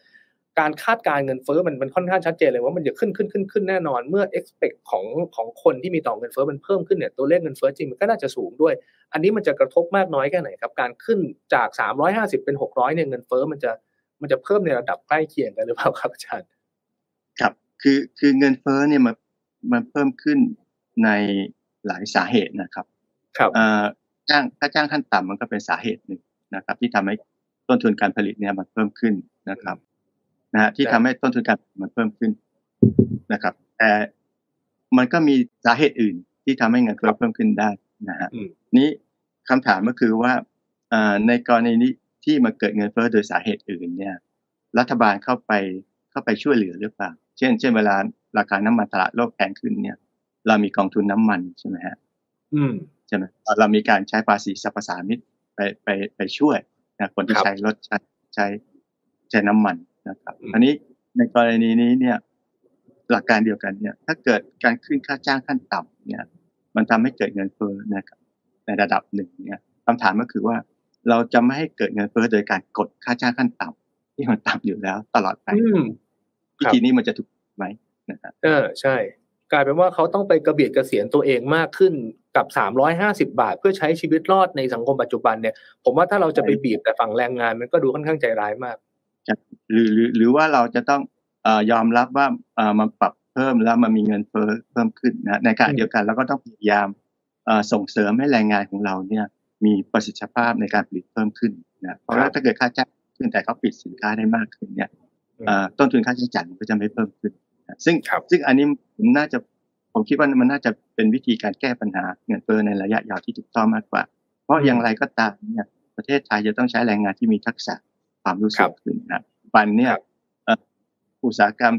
การคาดการเงินเฟ้อมันมันค่อนข้างชัดเจนเลยว่ามันจะขึ้นขึ้นขึ้นขึ้นแน่นอน เมื่อ expect ของของคนที่มีต่อเงินเฟ้อมันเพิ่มขึ้นเนี่ยตัวเลขเงินเฟ้อจริงมันก็น่าจะสูงด้วย อันนี้มันจะกระทบมากน้อยแค่ไหนครับ การขึ้นจาก 350 เป็น 600เนี่ยเงินเฟ้อมันจะมันจะเพิ่มในระดับใกล้เคียงกันหรือเปล่าครับอาจารย์ ครับ คือคือเงินเฟ้อเนี่ยมันมันเพิ่มขึ้นในหลายสาเหตุนะครับ ครับจ้างถ้าจ้างขั้นต่ำมันก็เป็นสาเหตุหนึ่งนะครับ ที่ทำให้ต้นทุนการผลิตเนี่ยมันเพิ่มขึ้นนะครับนะฮะที่ทำให้ต้นทุนการมันเพิ่มขึ้นนะครับแต่มันก็มีสาเหตุอื่นที่ทำให้เงินเฟ้อเพิ่มขึ้นได้นะฮะนี้คำถามก็คือว่าในกรณีนี้ที่มาเกิดเงินเฟ้อโดยสาเหตุอื่นเนี่ย รัฐบาลเข้าไปเข้าไปช่วยเหลือหรือเปล่า เช่น เช่นเวลาราคาน้ำมันตลาดโลกแพงขึ้นเนี่ย เรามีกองทุนน้ำมันใช่ไหมฮะอืมใช่ไหมเรามีการใช้ภาษีสรรพสามิตไปไปไปช่วยนะคนที่ใช้รถใช้ใช้ใช้น้ำมันนะครับอันนี้ในกรณีนี้เนี่ย หลักการเดียวกันเนี่ย ถ้าเกิดการขึ้นค่าจ้างขั้นต่ำเนี่ย มันทำให้เกิดเงินเฟ้อนะครับในระดับหนึ่งเนี่ยคำถามก็คือว่าเราจะไม่ให้เกิดเงินเฟ้อโดยการกดค่าจ้างขั้นต่ำที่มันต่ำอยู่แล้วตลอดไปอืม วิธีนี้มันจะถูกไหมนะครับเออใช่ กลายเป็นว่าเขาต้องไปกระเบียดกระเสียนตัวเองมากขึ้นกับสามร้อยห้าสิบาท เพื่อใช้ชีวิตรอดในสังคมปัจจุบันเนี่ย ผมว่าถ้าเราจะไปบีบแต่ฝั่งแรงงานมันก็ดูค่อนข้างใจร้ายมากหรือหรือหรือว่าเราจะต้องเอ่อยอมรับว่าเอ่อมันปรับเพิ่มแล้วมันมีเงินเฟ้อเพิ่มขึ้นนะในขณะอืมเดียวกันเราก็ต้องพยายามเอ่อส่งเสริมให้แรงงานของเราเนี่ยมีประสิทธิภาพในการผลิตเพิ่มขึ้นนะเพราะว่าถ้าเกิดค่าจ้างขึ้นแต่เขาผลิตสินค้าได้มากขึ้นเนี่ยเอ่อ ต้นทุนค่าใช้จ่ายมันก็จะไม่เพิ่มขึ้นนะซึ่งครับซึ่งอันนี้ผมน่าจะผมคิดว่ามันน่าจะเป็นวิธีการแก้ปัญหาเงินเฟ้อในระยะยาวที่ถูกต้องมากกว่า เพราะอย่างไรก็ตามเนี่ยประเทศไทยจะต้องใช้แรงงานที่มีทักษะความรู้คสึรักบขึ้นนะปันเนี่ยครับเอ่ออุตสาหกรรม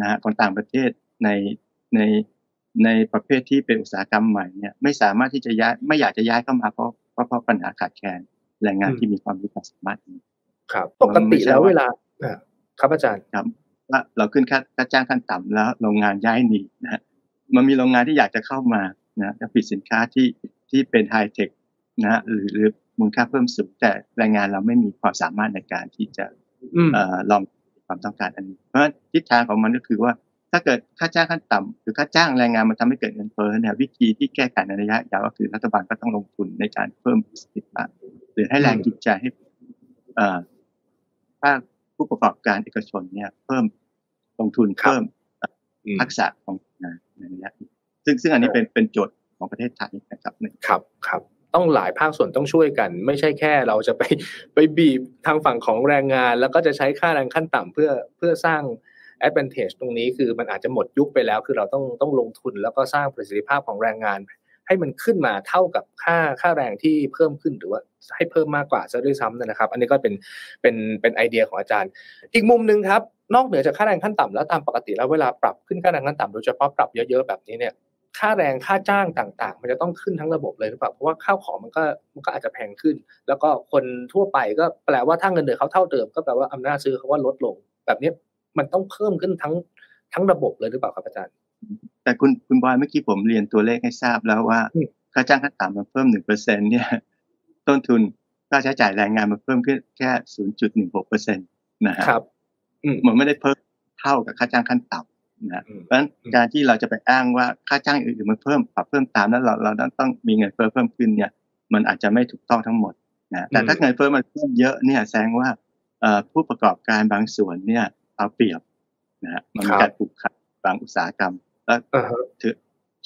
นะฮะของต่างประเทศในในในประเภทที่เป็นอุตสาหกรรมใหม่เนี่ยไม่สามารถที่จะย้ายไม่อยากจะย้ายเข้ามาเพราะเพราะเพราะปัญหาขาดแคลนแรงงานอืมที่มีความรู้ความสามารถนี้ครับ ปกติแล้วเวลาอ่า ครับอาจารย์ครับว่าเราขึ้นค่าค่าจ้างขั้นต่ำแล้วโรงงานย้ายหนีนะฮะมันมีโรงงานที่อยากจะเข้ามานะจะผลิตสินค้าที่ที่เป็นไฮเทคนะฮะหรือหรือมูลค่าเพิ่มสูงแต่แรงงานเราไม่มีความสามารถในการที่จะอืมเอ่อลองความต้องการอันนี้ เพราะฉะนั้นทิศทางของมันก็คือว่า ถ้าเกิดค่าจ้างขั้นต่ำหรือค่าจ้างแรงงานมันทำให้เกิดเงินเฟ้อเนี่ยวิธีที่แก้ไขในระยะยาวก็คือรัฐบาลก็ต้องลงทุนในการเพิ่มประสิทธิภาพหรือให้แรงจูงใจให้เอ่อภาค ผู้ประกอบการเอกชนเนี่ยเพิ่มลงทุนครับเพิ่มอืมทักษะของงานในระยะยาวซึ่งซึ่งอันนี้เป็นเป็นโจทย์ของประเทศไทยนะครับหนึ่งครับครับต้องหลายภาคส่วนต้องช่วยกัน ไม่ใช่แค่เราจะไปไปบีบทางฝั่งของแรงงาน แล้วก็จะใช้ค่าแรงขั้นต่ำเพื่อเพื่อสร้าง advantage ตรงนี้คือมันอาจจะหมดยุคไปแล้ว คือเราต้องต้องลงทุนแล้วก็สร้างประสิทธิภาพของแรงงาน ให้มันขึ้นมาเท่ากับค่าค่าแรงที่เพิ่มขึ้นหรือว่าให้เพิ่มมากกว่าซะด้วยซ้ำนะครับ อันนี้ก็เป็นเป็นเป็นไอเดียของอาจารย์ อีกมุมหนึ่งครับ นอกเหนือจากค่าแรงขั้นต่ำแล้วตามปกติแล้วเวลาปรับขึ้นค่าแรงขั้นต่ำโดยเฉพาะปรับเยอะๆแบบนี้เนี่ยค่าแรงค่าจ้างต่างๆ มันจะต้องขึ้นทั้งระบบเลยหรือเปล่าเพราะว่าข้าวของมันก็มันก็อาจจะแพงขึ้น แล้วก็คนทั่วไปก็แปลว่าถ้าเงินเดือนเขาเท่าเดิมก็แปลว่าอำนาจซื้อเขาว่าลดลง แบบนี้มันต้องเพิ่มขึ้นทั้งทั้งระบบเลยหรือเปล่าครับอาจารย์ แต่คุณคุณบอยเมื่อกี้ผมเรียนตัวเลขให้ทราบแล้วว่าอืมค่าจ้างขั้นต่ำมันเพิ่มหนึ่งเปอร์เซ็นเนี่ยต้นทุนค่าใช้จ่ายแรงงานมันเพิ่มขึ้นแค่ศูนย์จุดหนึ่งหกเปอร์เซ็นตนะฮะครับอืมมันไม่ได้เพิ่มเท่ากับค่าจ้างขั้นต่ำนะฮะอืมเพราะฉะนั้นอืมการที่เราจะไปอ้างว่าค่าจ้างอื่นๆมันเพิ่มปรับเพิ่มตามแล้วเราเราต้องต้องมีเงินเฟ้อเพิ่มขึ้นเนี่ย มันอาจจะไม่ถูกต้องทั้งหมดนะแต่ถ้าเงินเฟ้อมันเพิ่มเยอะเนี่ยแสดงว่าเอ่อผู้ประกอบการบางส่วนเนี่ยเอาเปรียบนะฮะมันมีการผูกขาดบางอุตสาหกรรม แล้วอ่าฮะถือ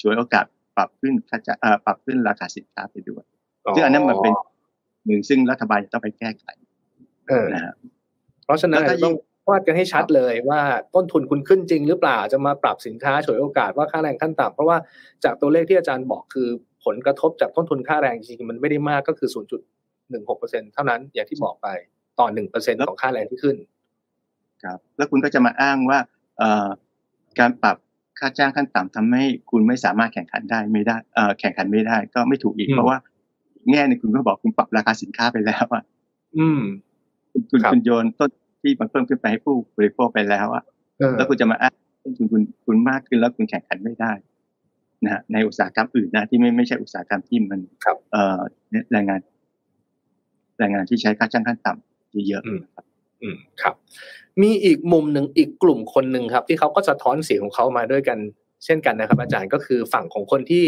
ฉวยโอกาสปรับขึ้นค่าจ้างเอ่อปรับขึ้นราคาสินค้าไปด้วยซึ่งอันนั้นมันเป็นหนึ่งซึ่งรัฐบาลจะต้องไปแก้ไขเออนะฮะเพราะฉะนั้นแล้วถ้าอาจจะต้องวาดกันให้ชัดเลยว่าต้นทุนคุณขึ้นจริงหรือเปล่าจะมาปรับสินค้าฉวยโอกาสว่าค่าแรงขั้นต่ำเพราะว่าจากตัวเลขที่อาจารย์บอกคือผลกระทบจากต้นทุนค่าแรงจริงๆมันไม่ได้มากก็คือ 0.16%เท่านั้นอย่างที่บอกไปต่อ 1%ของค่าแรงที่ขึ้น ครับ แล้วคุณก็จะมาอ้างว่าเอ่อการปรับ ค่าจ้างขั้นต่ำทำให้คุณไม่สามารถแข่งขันได้ไม่ได้เอ่อแข่งขันไม่ได้ ก็ไม่ถูกอีกอืมเพราะว่าแง่หนึงคุณก็บอกคุณปรับราคาสินค้าไปแล้วอะอืม คุณคุณครับคุณโยนต้นที่มันเพิ่มขึ้นไปให้ผู้บริโภคไปแล้วอะเออแล้วคุณจะมาอ้างต้นทุนคุณคุณมากขึ้นแล้วคุณแข่งขันไม่ได้นะฮะในอุตสาหกรรมอื่นนะที่ไม่ไม่ใช่อุตสาหกรรมที่มันครับเอ่อแรงงาน แรงงานที่ใช้ค่าจ้างขั้นต่ำเยอะอืมอืมครับ มีอีกมุมหนึ่งอีกกลุ่มคนหนึ่งครับ ที่เขาก็สะท้อนเสียงของเขามาด้วยกันเช่นกันนะครับ อาจารย์ก็คือฝั่งของคนที่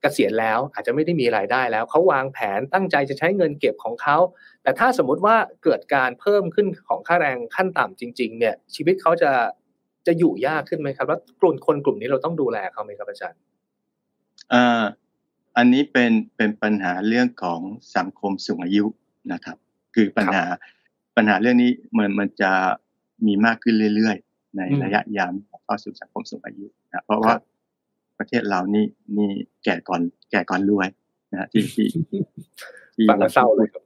เกษียณแล้วอาจจะไม่ได้มีรายได้แล้วเขาวางแผนตั้งใจจะใช้เงินเก็บของเขา แต่ถ้าสมมุติว่าเกิดการเพิ่มขึ้นของค่าแรงขั้นต่ำจริง ๆ เนี่ย ชีวิตเขาจะจะอยู่ยากขึ้นไหมครับแล้วกลุ่มคนกลุ่มนี้เราต้องดูแลเขาไหมครับอาจารย์อ่าอันนี้เป็นเป็นปัญหาเรื่องของสังคมสูงอายุนะครับ คือปัญหาปัญหาเรื่องนี้มันมันจะ มีมากขึ้นเรื่อยๆ ในอืมระยะยาวเข้าสู่สังคมสูงอายุนะเพราะว่าครับประเทศเรานี่นี่แก่ก่อน แก่ก่อนรวยนะที่ที่ที่ฟังแล้วเศร้าเลยครับ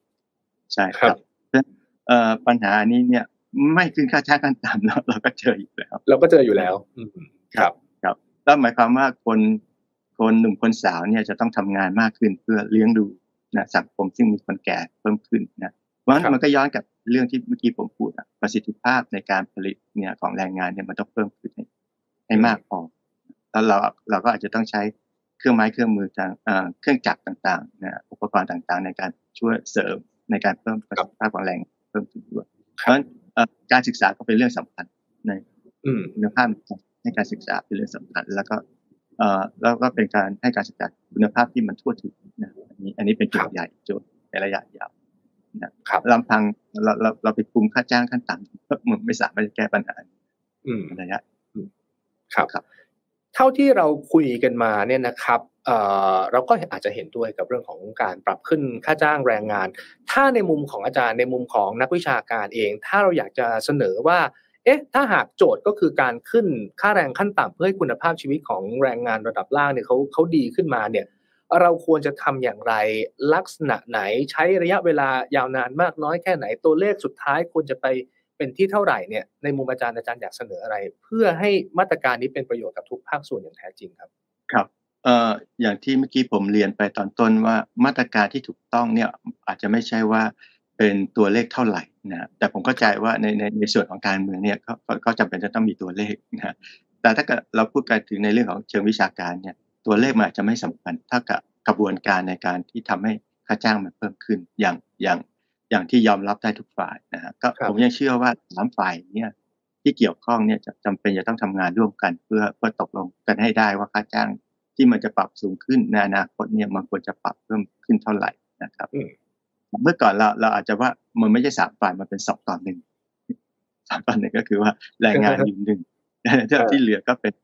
ใช่คครัรับบเพราะฉะนั้นเอ่อปัญหานี้เนี่ยไม่ขึ้นค่าจ้างขั้นต่ำเราเราก็เจออยู่แล้ว เราก็เจออยู่แล้วอืมครับครับแล้วหมายความว่าคนคนหนุ่มคนสาวเนี่ยจะต้องทำงานมากขึ้นเพื่อเลี้ยงดูนะสังคมซึ่งมีคนแก่เพิ่มขึ้นนะเพราะฉะนั้ครันบมันก็ย้อนกับ เรื่องที่เมื่อกี้ผมพูดอะประสิทธิภาพในการผลิตเนี่ยของแรงงานเนี่ยมันต้องเพิ่มขึ้นให้ให้มากพอแล้วเราเราก็อาจจะต้องใช้เครื่องไม้เครื่องมือต่างเอ่อเครื่องจักรต่างๆนะอุปกรณ์ต่างๆ ในการช่วยเสริมในการเพิ่มประสิทธิภาพของแรงเพิ่มขึ้นด้วยเพราะฉะนั้นการศึกษาก็เป็นเรื่องสำคัญในคุณภาพในการศึกษาเป็นเรื่องสำคัญ แล้วก็เอ่อแล้วก็เป็นการให้การศึกษาคุณภาพที่มันทั่วถึงนะอันนี้อันนี้เป็นโจทย์ใหญ่โจทย์ในระยะยาว นะครับลำพังเราเราเราไปคุมค่าจ้างขั้นต่ำมันไม่สามารถจะแก้ปัญหาในระยะครับครับ เท่าที่เราคุยกันมาเนี่ยนะครับเอ่อเราก็อาจจะเห็นด้วยกับเรื่องของการปรับขึ้นค่าจ้างแรงงาน ถ้าในมุมของอาจารย์ในมุมของนักวิชาการเอง ถ้าเราอยากจะเสนอว่า เอ๊ะ ถ้าหากโจทย์ก็คือการขึ้นค่าแรงขั้นต่ำเพื่อให้คุณภาพชีวิตของแรงงานระดับล่างเนี่ยเขาเขาดีขึ้นมาเนี่ย เราควรจะทำอย่างไร ลักษณะไหนใช้ระยะเวลายาวนานมากน้อยแค่ไหนตัวเลขสุดท้ายควรจะไปเป็นที่เท่าไหร่เนี่ยในมุมอาจารย์อาจารย์อยากเสนออะไร เพื่อให้มาตรการนี้เป็นประโยชน์กับทุกภาคส่วนอย่างแท้จริงครับ ครับเอ่ออย่างที่เมื่อกี้ผมเรียนไปตอนต้นว่ามาตรการที่ถูกต้องเนี่ยอาจจะไม่ใช่ว่าเป็นตัวเลขเท่าไหร่นะแต่ผมเข้าใจว่าในในในส่วนของการเมืองเนี่ยเขาเขาจำเป็นจะต้องมีตัวเลขนะแต่ถ้าเกิดเราพูดกันถึงในเรื่องของเชิงวิชาการเนี่ย ตัวเลขมันอาจจะไม่สำคัญถ้ากับกระบวนการในการที่ทำให้ค่าจ้างมันเพิ่มขึ้นอย่างอย่างอย่างที่ยอมรับได้ทุกฝ่ายนะฮะก็ผมยังเชื่อว่าสามฝ่ายเนี่ยที่เกี่ยวข้องเนี่ยจะจำเป็นจะต้องทำงานร่วมกัน เพื่อเพื่อตกลงกันให้ได้ว่าค่าจ้างที่มันจะปรับสูงขึ้นในอนาคตเนี่ยมันควรจะปรับเพิ่มขึ้นเท่าไหร่นะครับเมื่อก่อนเราเราอาจจะว่ามันไม่ใช่สามฝ่ายมันเป็นสองต่อหนึ่งสามต่อหนึ่งก็คือว่าแรงงานอยู่หนึ่งที่เหลือก็เป็น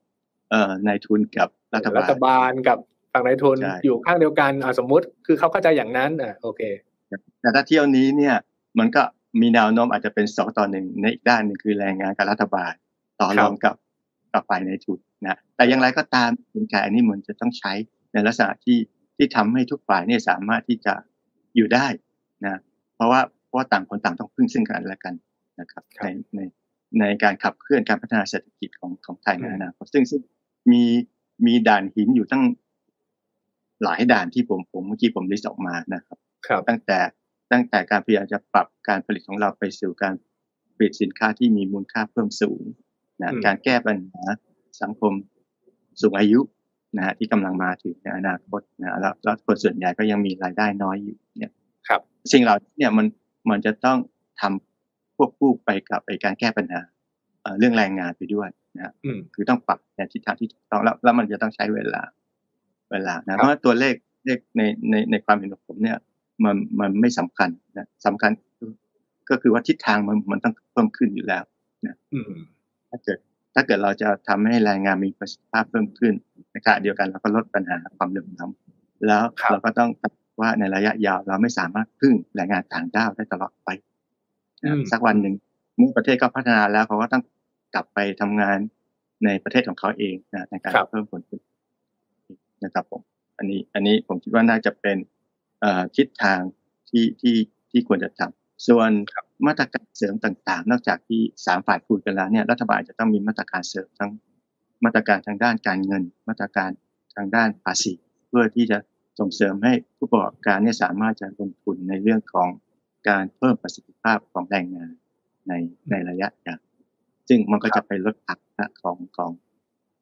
เอ่อนายทุนกับ รัฐบาลรัฐบาลกับฝั่งนายทุนอยู่ข้างเดียวกันอ่าสมมุติคือเขาเข้าใจอย่างนั้นอ่าโอเค แต่ถ้าเที่ยวนี้เนี่ย มันก็มีแนวโน้มอาจจะเป็นสองต่อหนึ่งในอีกด้านหนึ่งคือแรงงานกับรัฐบาลต่อรองกับกับฝ่ายในทุนนะแต่อย่างไรก็ตามเป็นการอันนี้มันจะต้องใช้ในลักษณะที่ที่ทำให้ทุกฝ่ายเนี่ยสามารถที่จะอยู่ได้นะเพราะว่าเพราะต่างคนต่างต้องพึ่งซึ่งกันและกันนะครับในในในการขับเคลื่อนการพัฒนาเศรษฐกิจของของไทยในอนาคตซึ่งซึ่งมี มีด่านหินอยู่ตั้งหลายด่านที่ผมผมเมื่อกี้ผมลิสต์ออกมานะครับ ครับ ตั้งแต่ตั้งแต่การพยายามจะปรับการผลิตของเราไปสู่การผลิตสินค้าที่มีมูลค่าเพิ่มสูงนะการแก้ปัญหาสังคมสูงอายุนะฮะที่กำลังมาถึงในอนาคตนะแล้วแล้วคนส่วนใหญ่ก็ยังมีรายได้น้อยอยู่เนี่ยครับสิ่งเหล่านี้เนี่ยมันมันจะต้องทำควบคู่ไปกับไปการแก้ปัญหาเรื่องแรงงานไปด้วย นะคือต้องปรับในทิศทางที่ถูกต้องแล้วแล้วมันจะต้องใช้เวลา เวลานะเพราะว่าตัวเลขเลขในในในความเห็นของผมเนี่ย มันมันไม่สำคัญนะสำคัญก็คือว่าทิศทางมันมันต้องเพิ่มขึ้นอยู่แล้วนะถ้าเกิดถ้าเกิดเราจะทำให้แรงงานมีประสิทธิภาพเพิ่มขึ้นในขณะเดียวกันเราก็ลดปัญหาความเหลื่อมล้ำแล้วเราก็ต้องว่าในระยะยาวเราไม่สามารถพึ่งแรงงานต่างด้าวได้ตลอดไปสักวันหนึ่งเมื่อประเทศก็พัฒนาแล้วเขาก็ต้อง กลับไปทำงานในประเทศของเขาเองนะในการเพิ่มผลผลิตนะครับผมอันนี้อันนี้ผมคิดว่าน่าจะเป็นทิศทางที่ที่ที่ควรจะทำส่วนมาตรการเสริมต่างๆ นอกจากที่สามฝ่ายคุยกันแล้วเนี่ยรัฐบาลจะต้องมีมาตรการเสริมทั้งมาตรการทางด้านการเงิน มาตรการทางด้านภาษี เพื่อที่จะส่งเสริมให้ผู้ประกอบการเนี่ยสามารถจะลงทุนในเรื่องของการเพิ่มประสิทธิภาพของแรงงานในในระยะยาว ซึ่งมันก็จะไปลดภาระของของ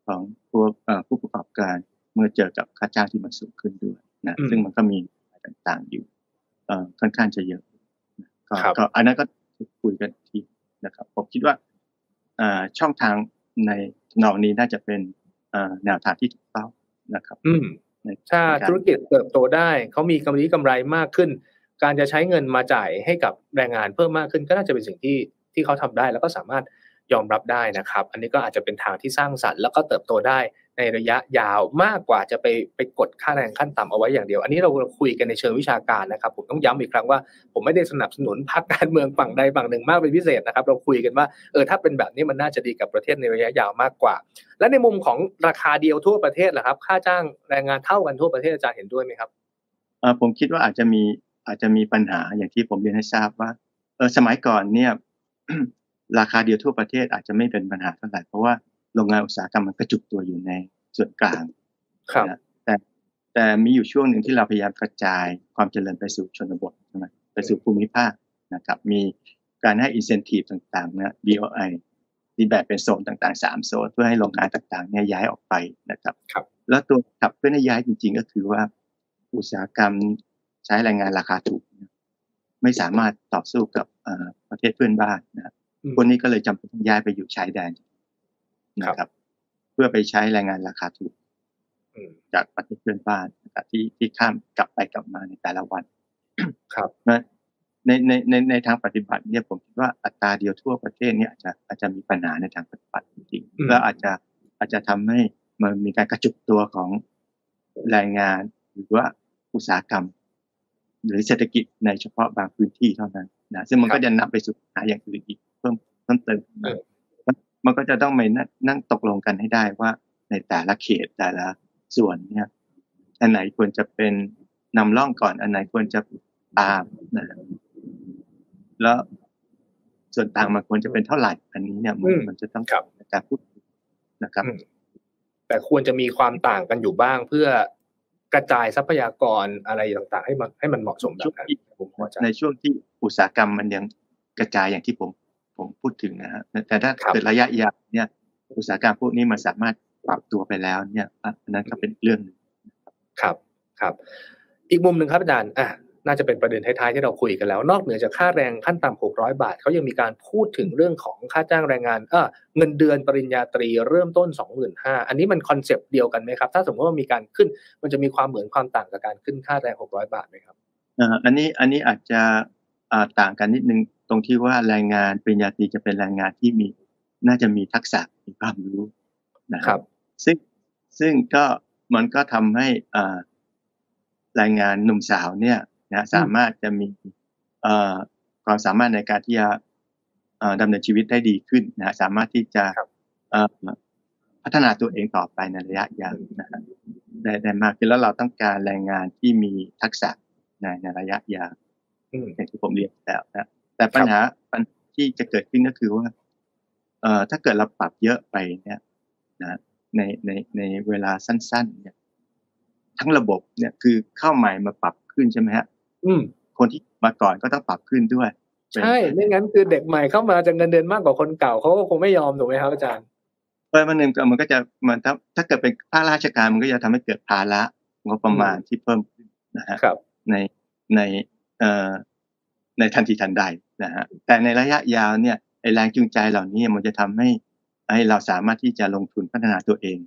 ของพวกผู้ประกอบการเมื่อเจอกับค่าจ้างที่มันสูงขึ้นด้วยนะซึ่งมันก็มีต่างๆอยู่ค่อนข้างจะเยอะก็อันนั้นก็คุยกันทีนะครับผมคิดว่าช่องทางในนองนี้น่าจะเป็นแนวทางที่ถูกต้องนะครับอืมถ้าธุรกิจเติบโตได้เขามีกำไรกำไรมากขึ้น การจะใช้เงินมาจ่ายให้กับแรงงานเพิ่มมากขึ้นก็น่าจะเป็นสิ่งที่ที่เขาทำได้แล้วก็สามารถ ยอมรับได้นะครับ อันนี้ก็อาจจะเป็นทางที่สร้างสรรค์แล้วก็เติบโตได้ในระยะยาวมากกว่าจะไปไปกดค่าแรงขั้นต่ำเอาไว้อย่างเดียว อันนี้เราคุยกันในเชิงวิชาการนะครับ ผมต้องย้ำอีกครั้งว่า ผมไม่ได้สนับสนุนพรรคการเมืองฝั่งใดฝั่งหนึ่งมากเป็นพิเศษนะครับ เราคุยกันว่าเออถ้าเป็นแบบนี้มันน่าจะดีกับประเทศในระยะยาวมากกว่า และในมุมของราคาเดียวทั่วประเทศล่ะครับ ค่าจ้างแรงงานเท่ากันทั่วประเทศอาจารย์เห็นด้วยไหมครับผมคิดว่าอาจจะมีอาจจะมีปัญหาอย่างที่ผมเรียนให้ทราบว่าเออสมัยก่อนเนี่ย ราคาเดียวทั่วประเทศอาจจะไม่เป็นปัญหาเท่าไหร่เพราะว่าโรงงานอุตสาหกรรมมันกระจุกตัวอยู่ในส่วนกลางครับแต่แต่มีอยู่ช่วงหนึ่งที่เราพยายามกระจายความเจริญไปสู่ชนบทใช่ไหมไปสู่ภูมิภาคนะครับ มีการให้อินเซนティブต่างๆนะ BOI ที่แบบเป็นโซนต่างๆสามโซนเพื่อให้โรงงานต่างๆเนี่ยย้ายออกไปนะครับ ครับ แล้วตัวขับเพื่อให้ย้ายจริง ๆ ก็คือว่าอุตสาหกรรม ใช้แรงงานราคาถูก ไม่สามารถต่อสู้กับประเทศเพื่อนบ้านนะ คนนี้ก็เลยจำเป็นต้องย้ายไปอยู่ชายแดนนะครับ เพื่อไปใช้แรงงานราคาถูกจากประเทศเพื่อนบ้านนะครับที่ที่ข้ามกลับไปกลับมาในแต่ละวัน ครับนะในในในในทางปฏิบัติเนี่ยผมคิดว่าอัตราเดียวทั่วประเทศเนี่ยอาจจะอาจจะมีปัญหาในทางปฏิบัติจริงๆแล้วอาจจะอาจจะทำให้มันมีการกระจุกตัวของแรงงานหรือว่าอุตสาหกรรม หรือเศรษฐกิจในเฉพาะบางพื้นที่เท่านั้นนะซึ่งมันก็จะนำไปสู่ปัญหาอย่างอื่นอีกเพิ่มเพิ่มเติมมันก็จะต้องไปนั่งตกลงกันให้ได้ว่า ในแต่ละเขตแต่ละส่วนเนี่ย อันไหนควรจะเป็นนำร่องก่อน อันไหนควรจะตามนะแล้วส่วนต่างมันควรจะเป็นเท่าไหร่ อันนี้เนี่ยมันจะต้องการพูดนะครับ แต่ควรจะมีความต่างกันอยู่บ้างเพื่อกระจายทรัพยากรอะไรต่างๆ ให้มันให้มันเหมาะสมแบบนั้นผมในช่วงที่อุตสาหกรรมมันยังกระจายอย่างที่ผม ผมพูดถึงนะฮะแต่ถ้าเกิดระยะยาวเนี่ยอุตสาหกรรมพวกนี้มันสามารถปรับตัวไปแล้วเนี่ยอันนั้นก็เป็นเรื่องครับครับ อีกมุมหนึ่งครับอาจารย์อะน่าจะเป็นประเด็นท้ายๆที่เราคุยกันแล้ว นอกเหนือจากค่าแรงขั้นต่ำ600 บาทเขายังมีการพูดถึงเรื่องของค่าจ้างแรงงานเออเงินเดือนปริญญาตรีเริ่มต้น 25,000อันนี้มันคอนเซปต์เดียวกันไหมครับ ถ้าสมมติว่ามีการขึ้น มันจะมีความเหมือนความต่างกับการขึ้นค่าแรง 600 บาทไหมครับอันนี้อันนี้อาจจะ ต่างกันนิดนึงตรงที่ว่าแรงงานปริญญาตรีจะเป็นแรงงานที่มีน่าจะมีทักษะมีความรู้นะครับ ซึ่งซึ่งก็มันก็ทำให้แรงงานหนุ่มสาวเนี่ยนะสามารถจะมีความสามารถในการที่จะดำเนินชีวิตได้ดีขึ้นนะสามารถที่จะพัฒนาตัวเองต่อไปในระยะยาวนะได้ได้มากขึ้นแล้วเราต้องการแรงงานที่มีทักษะในในระยะยาว อย่างที่ผมเรียนแล้วนะแต่ปัญหาที่จะเกิดขึ้นก็คือว่า เอ่อถ้าเกิดเราปรับเยอะไปเนี่ยนะในในในเวลาสั้น ๆ เนี่ย ทั้งระบบเนี่ยคือเข้าใหม่มาปรับขึ้นใช่ไหมฮะ อืม คนที่มาก่อนก็ต้องปรับขึ้นด้วย ใช่ไม่งั้นคือเด็กใหม่เข้ามาจะเงินเดือนมากกว่าคนเก่าเขาก็คงไม่ยอมถูกไหมครับอาจารย์เออมันหนึ่งมันก็จะมันถ้าถ้าเกิดเป็นภาคราชการมันก็จะทำให้เกิดภาระงบประมาณที่เพิ่มขึ้นนะฮะในในเอ่อ ในทันทีทันใดนะฮะแต่ในระยะยาวเนี่ยไอแรงจูงใจเหล่านี้มันจะทำให้ให้เราสามารถที่จะลงทุนพัฒนาตัวเอง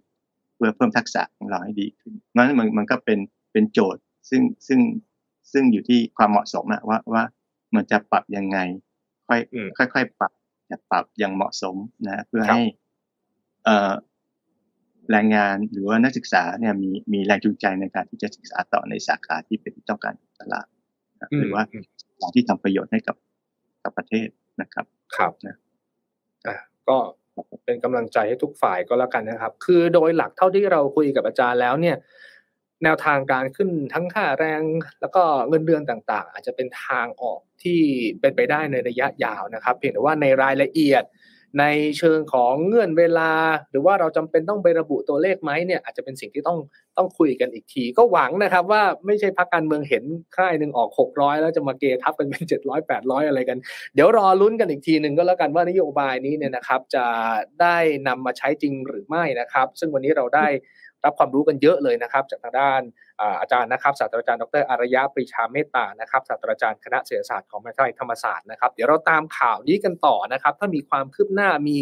เพื่อเพิ่มทักษะของเราให้ดีขึ้นนั้นมันมันก็เป็นเป็นโจทย์ซึ่งซึ่งซึ่งอยู่ที่ความเหมาะสมอะว่าว่ามันจะปรับยังไง ค่อยค่อยๆปรับจะปรับอย่างเหมาะสมนะเพื่อให้เอ่อแรงงานหรือว่านักศึกษาเนี่ยมีมีแรงจูงใจในการที่จะศึกษาต่อในสาขาที่เป็นต้องการตลาด หรือว่าที่ทำประโยชน์ให้กับกับประเทศนะครับ ครับนะอะก็เป็นกำลังใจให้ทุกฝ่ายก็แล้วกันนะครับ คือโดยหลักเท่าที่เราคุยกับอาจารย์แล้วเนี่ย แนวทางการขึ้นทั้งค่าแรง แล้วก็เงินเดือนต่างๆ อาจจะเป็นทางออกที่เป็นไปได้ในระยะยาวนะครับ เพียงแต่ว่าในรายละเอียด ในเชิงของเงื่อนเวลา หรือว่าเราจำเป็นต้องไประบุตัวเลขไหมเนี่ยอาจจะเป็นสิ่งที่ต้องต้องคุยกันอีกที ก็หวังนะครับว่าไม่ใช่พักการเมืองเห็นค่ายหนึ่งออก 600 แล้วจะมาเกทับกันเป็น 700 800 อะไรกัน เดี๋ยวรอลุ้นกันอีกทีหนึ่งก็แล้วกันว่านโยบายนี้เนี่ยนะครับจะได้นำมาใช้จริงหรือไม่นะครับ ซึ่งวันนี้เราได้ รับความรู้กันเยอะเลยนะครับ จากทางด้านอาจารย์นะครับศาสตราจารย์ดรอารยะปรีชาเมตตานะครับศาสตราจารย์คณะเศรษฐศาสตร์ของมหาวิทยาลัยธรรมศาสตร์นะครับเดี๋ยวเราตามข่าวนี้กันต่อนะครับ ถ้ามีความคืบหน้ามี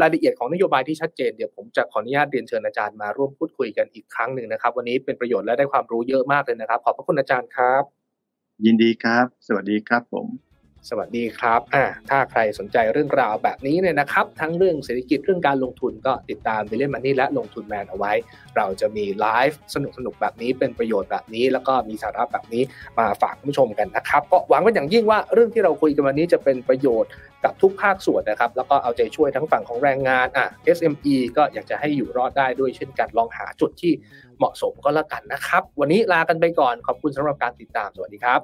รายละเอียดของนโยบายที่ชัดเจนเดี๋ยวผมจะขออนุญาตเรียนเชิญอาจารย์มาร่วมพูดคุยกันอีกครั้งหนึ่งนะครับ วันนี้เป็นประโยชน์และได้ความรู้เยอะมากเลยนะครับ ขอบพระคุณอาจารย์ครับ ยินดีครับ สวัสดีครับผม สวัสดีครับอ่าถ้าใครสนใจเรื่องราวแบบนี้เนี่ยนะครับ ทั้งเรื่องเศรษฐกิจเรื่องการลงทุนก็ติดตามวิลเลียมมันนี่และลงทุนแมนเอาไว้ เราจะมีไลฟ์สนุกสนุกแบบนี้เป็นประโยชน์แบบนี้ แล้วก็มีสาระแบบนี้มาฝากผู้ชมกันนะครับ ก็หวังว่าอย่างยิ่งว่าเรื่องที่เราคุยกันวันนี้จะเป็นประโยชน์กับทุกภาคส่วนนะครับ แล้วก็เอาใจช่วยทั้งฝั่งของแรงงานอะ SME ก็อยากจะให้อยู่รอดได้ด้วยเช่นกันลองหาจุดที่เหมาะสมก็แล้วกันนะครับ วันนี้ลากันไปก่อนขอบคุณสำหรับการติดตามสวัสดีครับ